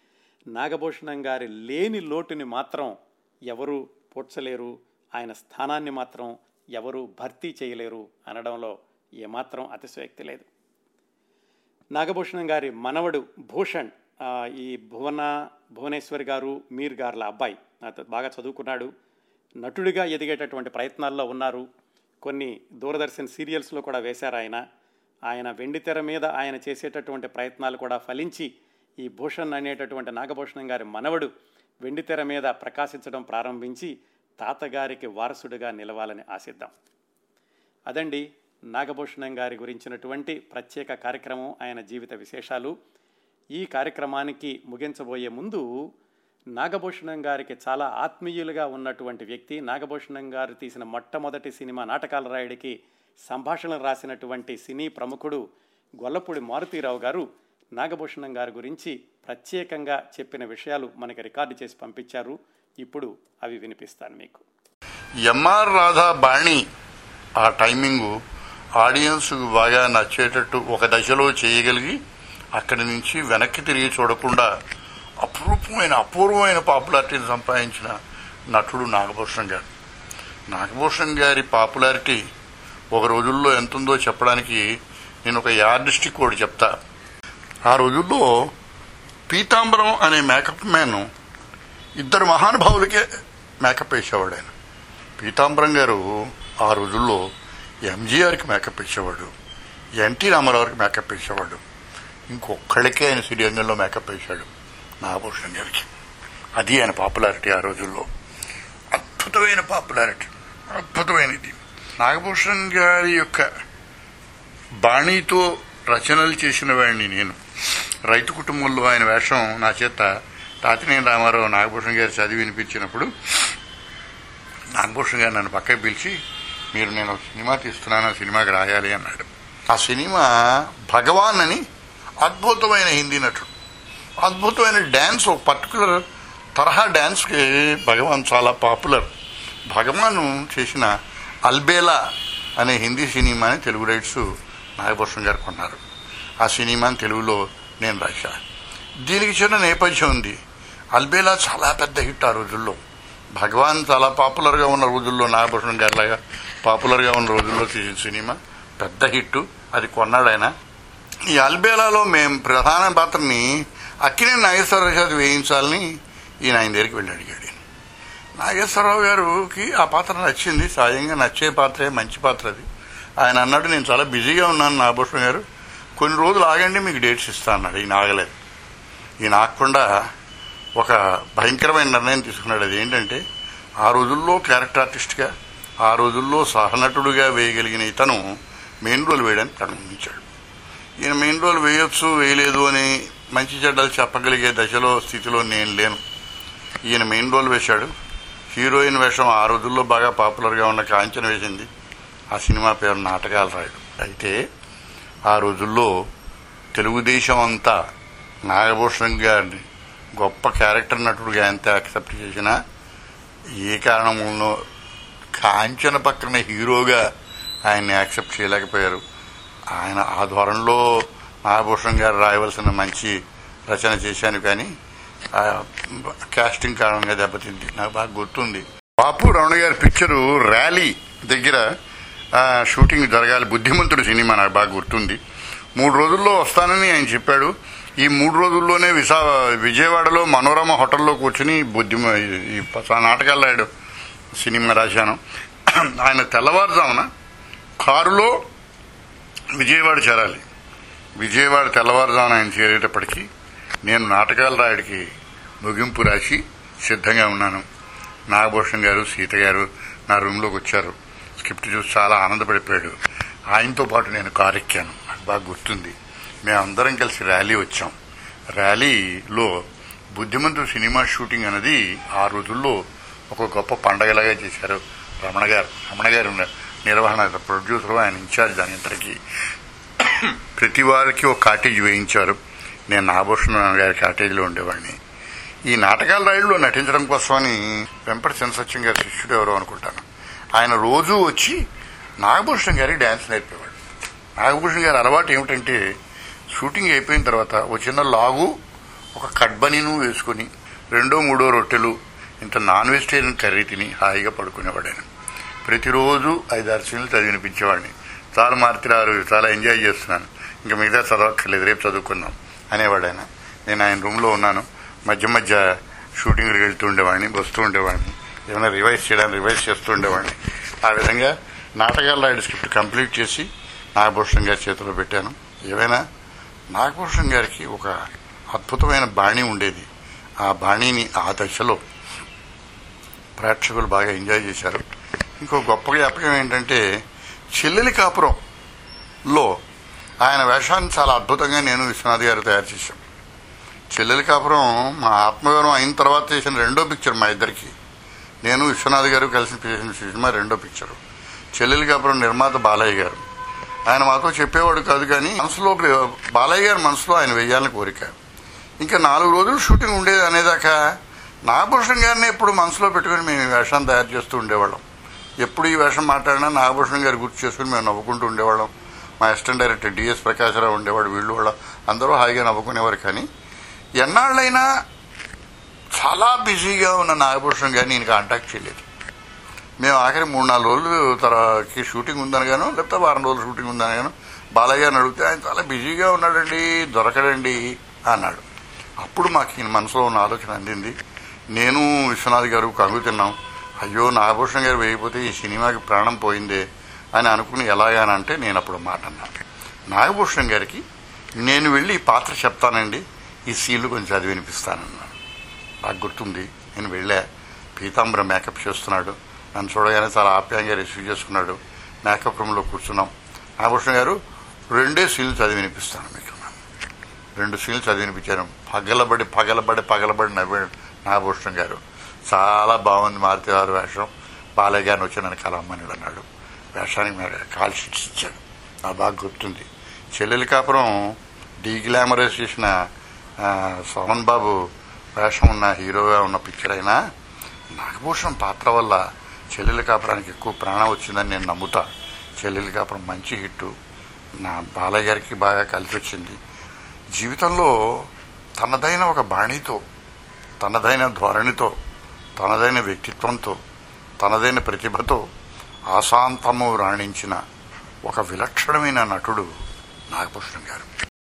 నాగభూషణం గారి లేని లోటుని మాత్రం ఎవరు పూడ్చలేరు. ఆయన స్థానాన్ని మాత్రం ఎవరు భర్తీ చేయలేరు అనడంలో ఏమాత్రం అతిశయోక్తి లేదు. నాగభూషణం గారి మనవడు భూషణ్ ఈ భువన భువనేశ్వరి గారు మీర్ గార్ల అబ్బాయి బాగా చదువుకున్నాడు. నటుడిగా ఎదిగేటటువంటి ప్రయత్నాల్లో ఉన్నారు. కొన్ని దూరదర్శన్ సీరియల్స్లో కూడా వేశారు ఆయన. ఆయన వెండితెర మీద ఆయన చేసేటటువంటి ప్రయత్నాలు కూడా ఫలించి ఈ భూషణ్ అనేటటువంటి నాగభూషణం గారి మనవడు వెండితెర మీద ప్రకాశించడం ప్రారంభించి తాతగారికి వారసుడిగా నిలవాలని ఆశిద్దాం. అదండి నాగభూషణం గారి గురించినటువంటి ప్రత్యేక కార్యక్రమం ఆయన జీవిత విశేషాలు. ఈ కార్యక్రమానికి ముగించబోయే ముందు నాగభూషణం గారికి చాలా ఆత్మీయులుగా ఉన్నటువంటి వ్యక్తి నాగభూషణం గారు తీసిన మొట్టమొదటి సినిమా నాటకాల రాయుడికి సంభాషణలు రాసినటువంటి సినీ ప్రముఖుడు గొల్లపూడి మారుతీరావు గారు నాగభూషణం గారి గురించి ప్రత్యేకంగా చెప్పిన విషయాలు మనకి రికార్డు చేసి పంపించారు. ఇప్పుడు అవి వినిపిస్తాను మీకు. ఎంఆర్ రాధా బాణి ఆ టైమింగు ఆడియన్స్ బాగా నచ్చేటట్టు ఒక దశలో చేయగలిగి అక్కడి నుంచి వెనక్కి తిరిగి చూడకుండా అపురూపమైన అపూర్వమైన పాపులారిటీని సంపాదించిన నటుడు నాగభూషణ్ గారు. నాగభూషణ్ గారి పాపులారిటీ ఒక రోజుల్లో ఎంతుందో చెప్పడానికి నేను ఒక యార్డిస్టిక్ కోడ్ చెప్తా. ఆ రోజుల్లో పీతాంబరం అనే మేకప్ మ్యాన్ ఇద్దరు మహానుభావులకే మేకప్ వేసేవాడు ఆయన. పీతాంబరం గారు ఆ రోజుల్లో ఎంజీఆర్కి మేకప్ ఇచ్చేవాడు ఎన్టీ రామారావుకి మేకప్ ఇచ్చేవాడు ఇంకొక్కళ్ళకే ఆయన సిరియంగంలో మేకప్ వేశాడు నాగభూషణ్ గారికి. అది ఆయన పాపులారిటీ ఆ రోజుల్లో. అద్భుతమైన పాపులారిటీ అద్భుతమైనది. నాగభూషణ్ గారి యొక్క బాణీతో రచనలు చేసిన వాడిని నేను. రైతు కుటుంబంలో ఆయన వేషం నా చేత తాతినేని రామారావు నాగభూషణ్ గారు చదివి వినిపించినప్పుడు నాగభూషణ్ గారు నన్ను పక్కకి పిలిచి మీరు నేను ఒక సినిమా తీస్తున్నాను ఆ సినిమాకి రాయాలి అన్నాడు. ఆ సినిమా భగవాన్ అని అద్భుతమైన హిందీ నటుడు. అద్భుతమైన డ్యాన్స్ ఒక పర్టికులర్ తరహా డ్యాన్స్కి భగవాన్ చాలా పాపులర్. భగవాన్ చేసిన అల్బేలా అనే హిందీ సినిమాని తెలుగు రైట్స్ నాగభూషణ్ గారు కొన్నారు. ఆ సినిమాని తెలుగులో నేను రాశా. దీనికి చిన్న నేపథ్యం ఉంది. అల్బేలా చాలా పెద్ద హిట్ ఆ రోజుల్లో. భగవాన్ చాలా పాపులర్గా ఉన్న రోజుల్లో నాగభూషణం గారిలాగా పాపులర్గా ఉన్న రోజుల్లో సినిమా పెద్ద హిట్ అది కొన్నాడు ఆయన ఈ అల్బేలాలో మేము ప్రధాన పాత్రని అక్కినే నాగేశ్వరరావు గారు వేయించాలని ఈయన ఆయన దగ్గరికి వెళ్ళి అడిగాడు. నాగేశ్వరరావు గారికి ఆ పాత్ర నచ్చింది సహజంగా నచ్చే పాత్రే మంచి పాత్ర అది. ఆయన అన్నాడు నేను చాలా బిజీగా ఉన్నాను నాగభూషణం గారు. కొన్ని రోజులు ఆగండి మీకు డేట్స్ ఇస్తా అన్నాడు. ఈయన ఆగలేదు. ఈయన ఆగకుండా ఒక భయంకరమైన నిర్ణయం తీసుకున్నాడు. అది ఏంటంటే ఆ రోజుల్లో క్యారెక్టర్ ఆర్టిస్ట్గా ఆ రోజుల్లో సహనటుడుగా వేయగలిగిన ఇతను మెయిన్ రోల్ వేయడానికి ప్రారంభించాడు ఈయన మెయిన్ రోల్ వేయొచ్చు వేయలేదు అని మంచి చెడ్డలు చెప్పగలిగే దశలో స్థితిలో నేను లేను. ఈయన మెయిన్ రోల్ వేశాడు. హీరోయిన్ వేషం ఆ రోజుల్లో బాగా పాపులర్గా ఉన్న కాంచన వేసింది. ఆ సినిమా పేరు నాటకాలు రాయడు. అయితే ఆ రోజుల్లో తెలుగుదేశం అంతా నాగభూషణం గారిని గొప్ప క్యారెక్టర్ నటుడుగా ఎంత యాక్సెప్ట్ చేసినా ఏ కారణంలో కాంచన పక్కన హీరోగా ఆయన్ని యాక్సెప్ట్ చేయలేకపోయారు. ఆయన ఆ ధోరణిలో నాగభూషణ్ గారు రాయవలసిన మంచి రచన చేశాను కానీ ఆ కాస్టింగ్ కారణంగా దెబ్బతింది. నాకు బాగా గుర్తుంది. బాపు రమణ గారి పిక్చరు ర్యాలీ దగ్గర షూటింగ్ జరగాలి బుద్ధిమంతుడు సినిమా నాకు బాగా గుర్తుంది. మూడు రోజుల్లో వస్తానని ఆయన చెప్పాడు. ఈ మూడు రోజుల్లోనే విశా విజయవాడలో మనోరమ హోటల్లో కూర్చుని బుద్ధి ఈ నాటకాలు సినిమా రాశాను. ఆయన తెల్లవారుజామున కారులో విజయవాడ చేరాలి. విజయవాడ తెల్లవారుజామున ఆయన చేరేటప్పటికి నేను నాటకాల రాయుడికి ముగింపు రాసి సిద్ధంగా ఉన్నాను. నాగభూషణ్ గారు సీత గారు నా రూమ్లోకి వచ్చారు. స్క్రిప్ట్ చూసి చాలా ఆనందపడిపోయాడు. ఆయనతో పాటు నేను కారు ఎక్కాను. నాకు బాగా గుర్తుంది. మేమందరం కలిసి ర్యాలీ వచ్చాం. ర్యాలీలో బుద్ధిమంతుడు సినిమా షూటింగ్ అనేది ఆ రోజుల్లో ఒక గొప్ప పండగలాగా చేశారు రమణ గారు. రమణ గారు నిర్వహణ ప్రొడ్యూసర్ ఆయన ఇన్ఛార్జ్ దాని ఇంతటికి ప్రతి వారికి ఒక కాటేజ్ వేయించారు. నేను నాభూషణ గారి కాటేజీలో ఉండేవాడిని. ఈ నాటకాల రైళ్ళో నటించడం కోసమని వెంపటి చినసత్యం గారి శిష్యుడు ఎవరో అనుకుంటాను. ఆయన రోజూ వచ్చి నాగభూషణ్ గారికి డ్యాన్స్ నేర్పేవాడు. నాగభూషణ్ గారి అలవాటు ఏమిటంటే షూటింగ్ అయిపోయిన తర్వాత ఒక చిన్న లాగు ఒక కడ్బనీను వేసుకుని రెండో మూడో రొట్టెలు ఇంత నాన్ వెజిటేరియన్ కర్రీ తిని హాయిగా పడుకునేవాడు ఆయన. ప్రతిరోజు ఐదారు సీన్లు చదివినిపించేవాడిని. చాలా మార్తిరారు చాలా ఎంజాయ్ చేస్తున్నాను. ఇంకా మిగతా చదవక్కర్లేదు రేపు చదువుకుందాం అనేవాడు ఆయన నేను ఆయన రూమ్లో ఉన్నాను. మధ్య మధ్య షూటింగ్కి వెళ్తూ ఉండేవాడిని వస్తూ ఉండేవాడిని. ఏమైనా రివైజ్ చేయడానికి రివైజ్ చేస్తూ ఉండేవాడిని. ఆ విధంగా నాటకాల రాయడు స్క్రిప్ట్ కంప్లీట్ చేసి నాగభూషణ్ గారి చేతిలో పెట్టాను. ఏమైనా నాగభూషణ్ గారికి ఒక అద్భుతమైన బాణి ఉండేది. ఆ బాణిని ఆ దశలో ప్రేక్షకులు బాగా ఎంజాయ్ చేశారు. ఇంకో గొప్ప జ్ఞాపకం ఏంటంటే చెల్లెలి కాపురంలో ఆయన వేషాన్ని చాలా అద్భుతంగా నేను విశ్వనాథ్ గారు తయారు చేశాం. చెల్లెలి కాపురం మా ఆత్మగౌరవం అయిన తర్వాత చేసిన రెండో పిక్చర్ మా ఇద్దరికి. నేను విశ్వనాథ్ గారు కలిసి చేసిన సినిమా రెండో పిక్చర్ చెల్లెలి కాపురం నిర్మాత బాలయ్య గారు. ఆయన మాతో చెప్పేవాడు కాదు కానీ మనసులో బాలయ్య గారి మనసులో ఆయన వెయ్యాలని కోరిక. ఇంకా నాలుగు రోజులు షూటింగ్ ఉండేది అనేదాకా నాగభూషణ్ గారిని ఎప్పుడు మనసులో పెట్టుకుని మేము వేషాన్ని తయారు చేస్తూ ఉండేవాళ్ళం. ఎప్పుడు ఈ వేషం మాట్లాడినా నాగభూషణం గారి గుర్తు చేసుకుని మేము నవ్వుకుంటూ ఉండేవాళ్ళం. మా అసిస్టెంట్ డైరెక్టర్ డిఎస్ ప్రకాశరావు ఉండేవాడు వీళ్ళు వాళ్ళ అందరూ హాయిగా నవ్వుకునేవారు. కానీ ఎన్నాళ్ళైనా చాలా బిజీగా ఉన్న నాగభూషణం గారిని నేను కాంటాక్ట్ చేయలేదు. మేము ఆఖరి మూడు నాలుగు రోజులు తరకి షూటింగ్ ఉందనగాను లేకపోతే వారం రోజులు షూటింగ్ ఉందనగాను బాలయ్య గారిని అడిగితే ఆయన చాలా బిజీగా ఉన్నాడండి దొరకడండి అన్నాడు. అప్పుడు మాకు ఈయన మనసులో ఉన్న ఆలోచన అందింది నేను విశ్వనాథ్ గారు కంగు తిన్నాం అయ్యో నాగభూషణ్ గారు వేయకపోతే ఈ సినిమాకి ప్రాణం పోయిందే అని అనుకుని ఎలాగానంటే నేను అప్పుడు మాట అన్నాను. నాగభూషణ్ గారికి నేను వెళ్ళి ఈ పాత్ర చెప్తానండి ఈ సీన్లు కొంచెం చదివి వినిపిస్తానన్నాను నాకు గుర్తుంది నేను వెళ్ళా. పీతాంబరం మేకప్ చేస్తున్నాడు. నన్ను చూడగానే చాలా ఆప్యాయంగా రిసీవ్ చేసుకున్నాడు. మేకప్ రూమ్లో కూర్చున్నాం. నాగభూషణ్ గారు రెండే సీన్లు చదివి వినిపిస్తాను మీకు రెండు సీన్లు చదివి వినిపించాను. పగలబడి పగలబడి పగలబడి నవ్వాడు నాగభూషణ్ గారు. చాలా బాగుంది మారుతి గారు వేషం. బాలయ్య గారిని వచ్చి నన్ను కలవమని అన్నాడు. వేషానికి మరి కాల్ షీట్స్ ఇచ్చాడు. నా బాగా గుర్తుంది. చెల్లెలి కాపురం డీ గ్లామరైజ్ చేసిన సోమన్ బాబు వేషం ఉన్న హీరోగా ఉన్న పిక్చర్ అయినా నాగభూషణం పాత్ర వల్ల చెల్లెలి కాపురానికి ఎక్కువ ప్రాణం వచ్చిందని నేను నమ్ముతా. చెల్లెలి కాపురం మంచి హిట్టు. నా బాలయ్య గారికి బాగా కలిసి వచ్చింది. జీవితంలో తనదైన ఒక బాణితో తనదైన ధోరణితో తనదైన వ్యక్తిత్వంతో తనదైన ప్రతిభతో ఆశాంతము రాణించిన ఒక విలక్షణమైన నటుడు నాగభూషణం గారు.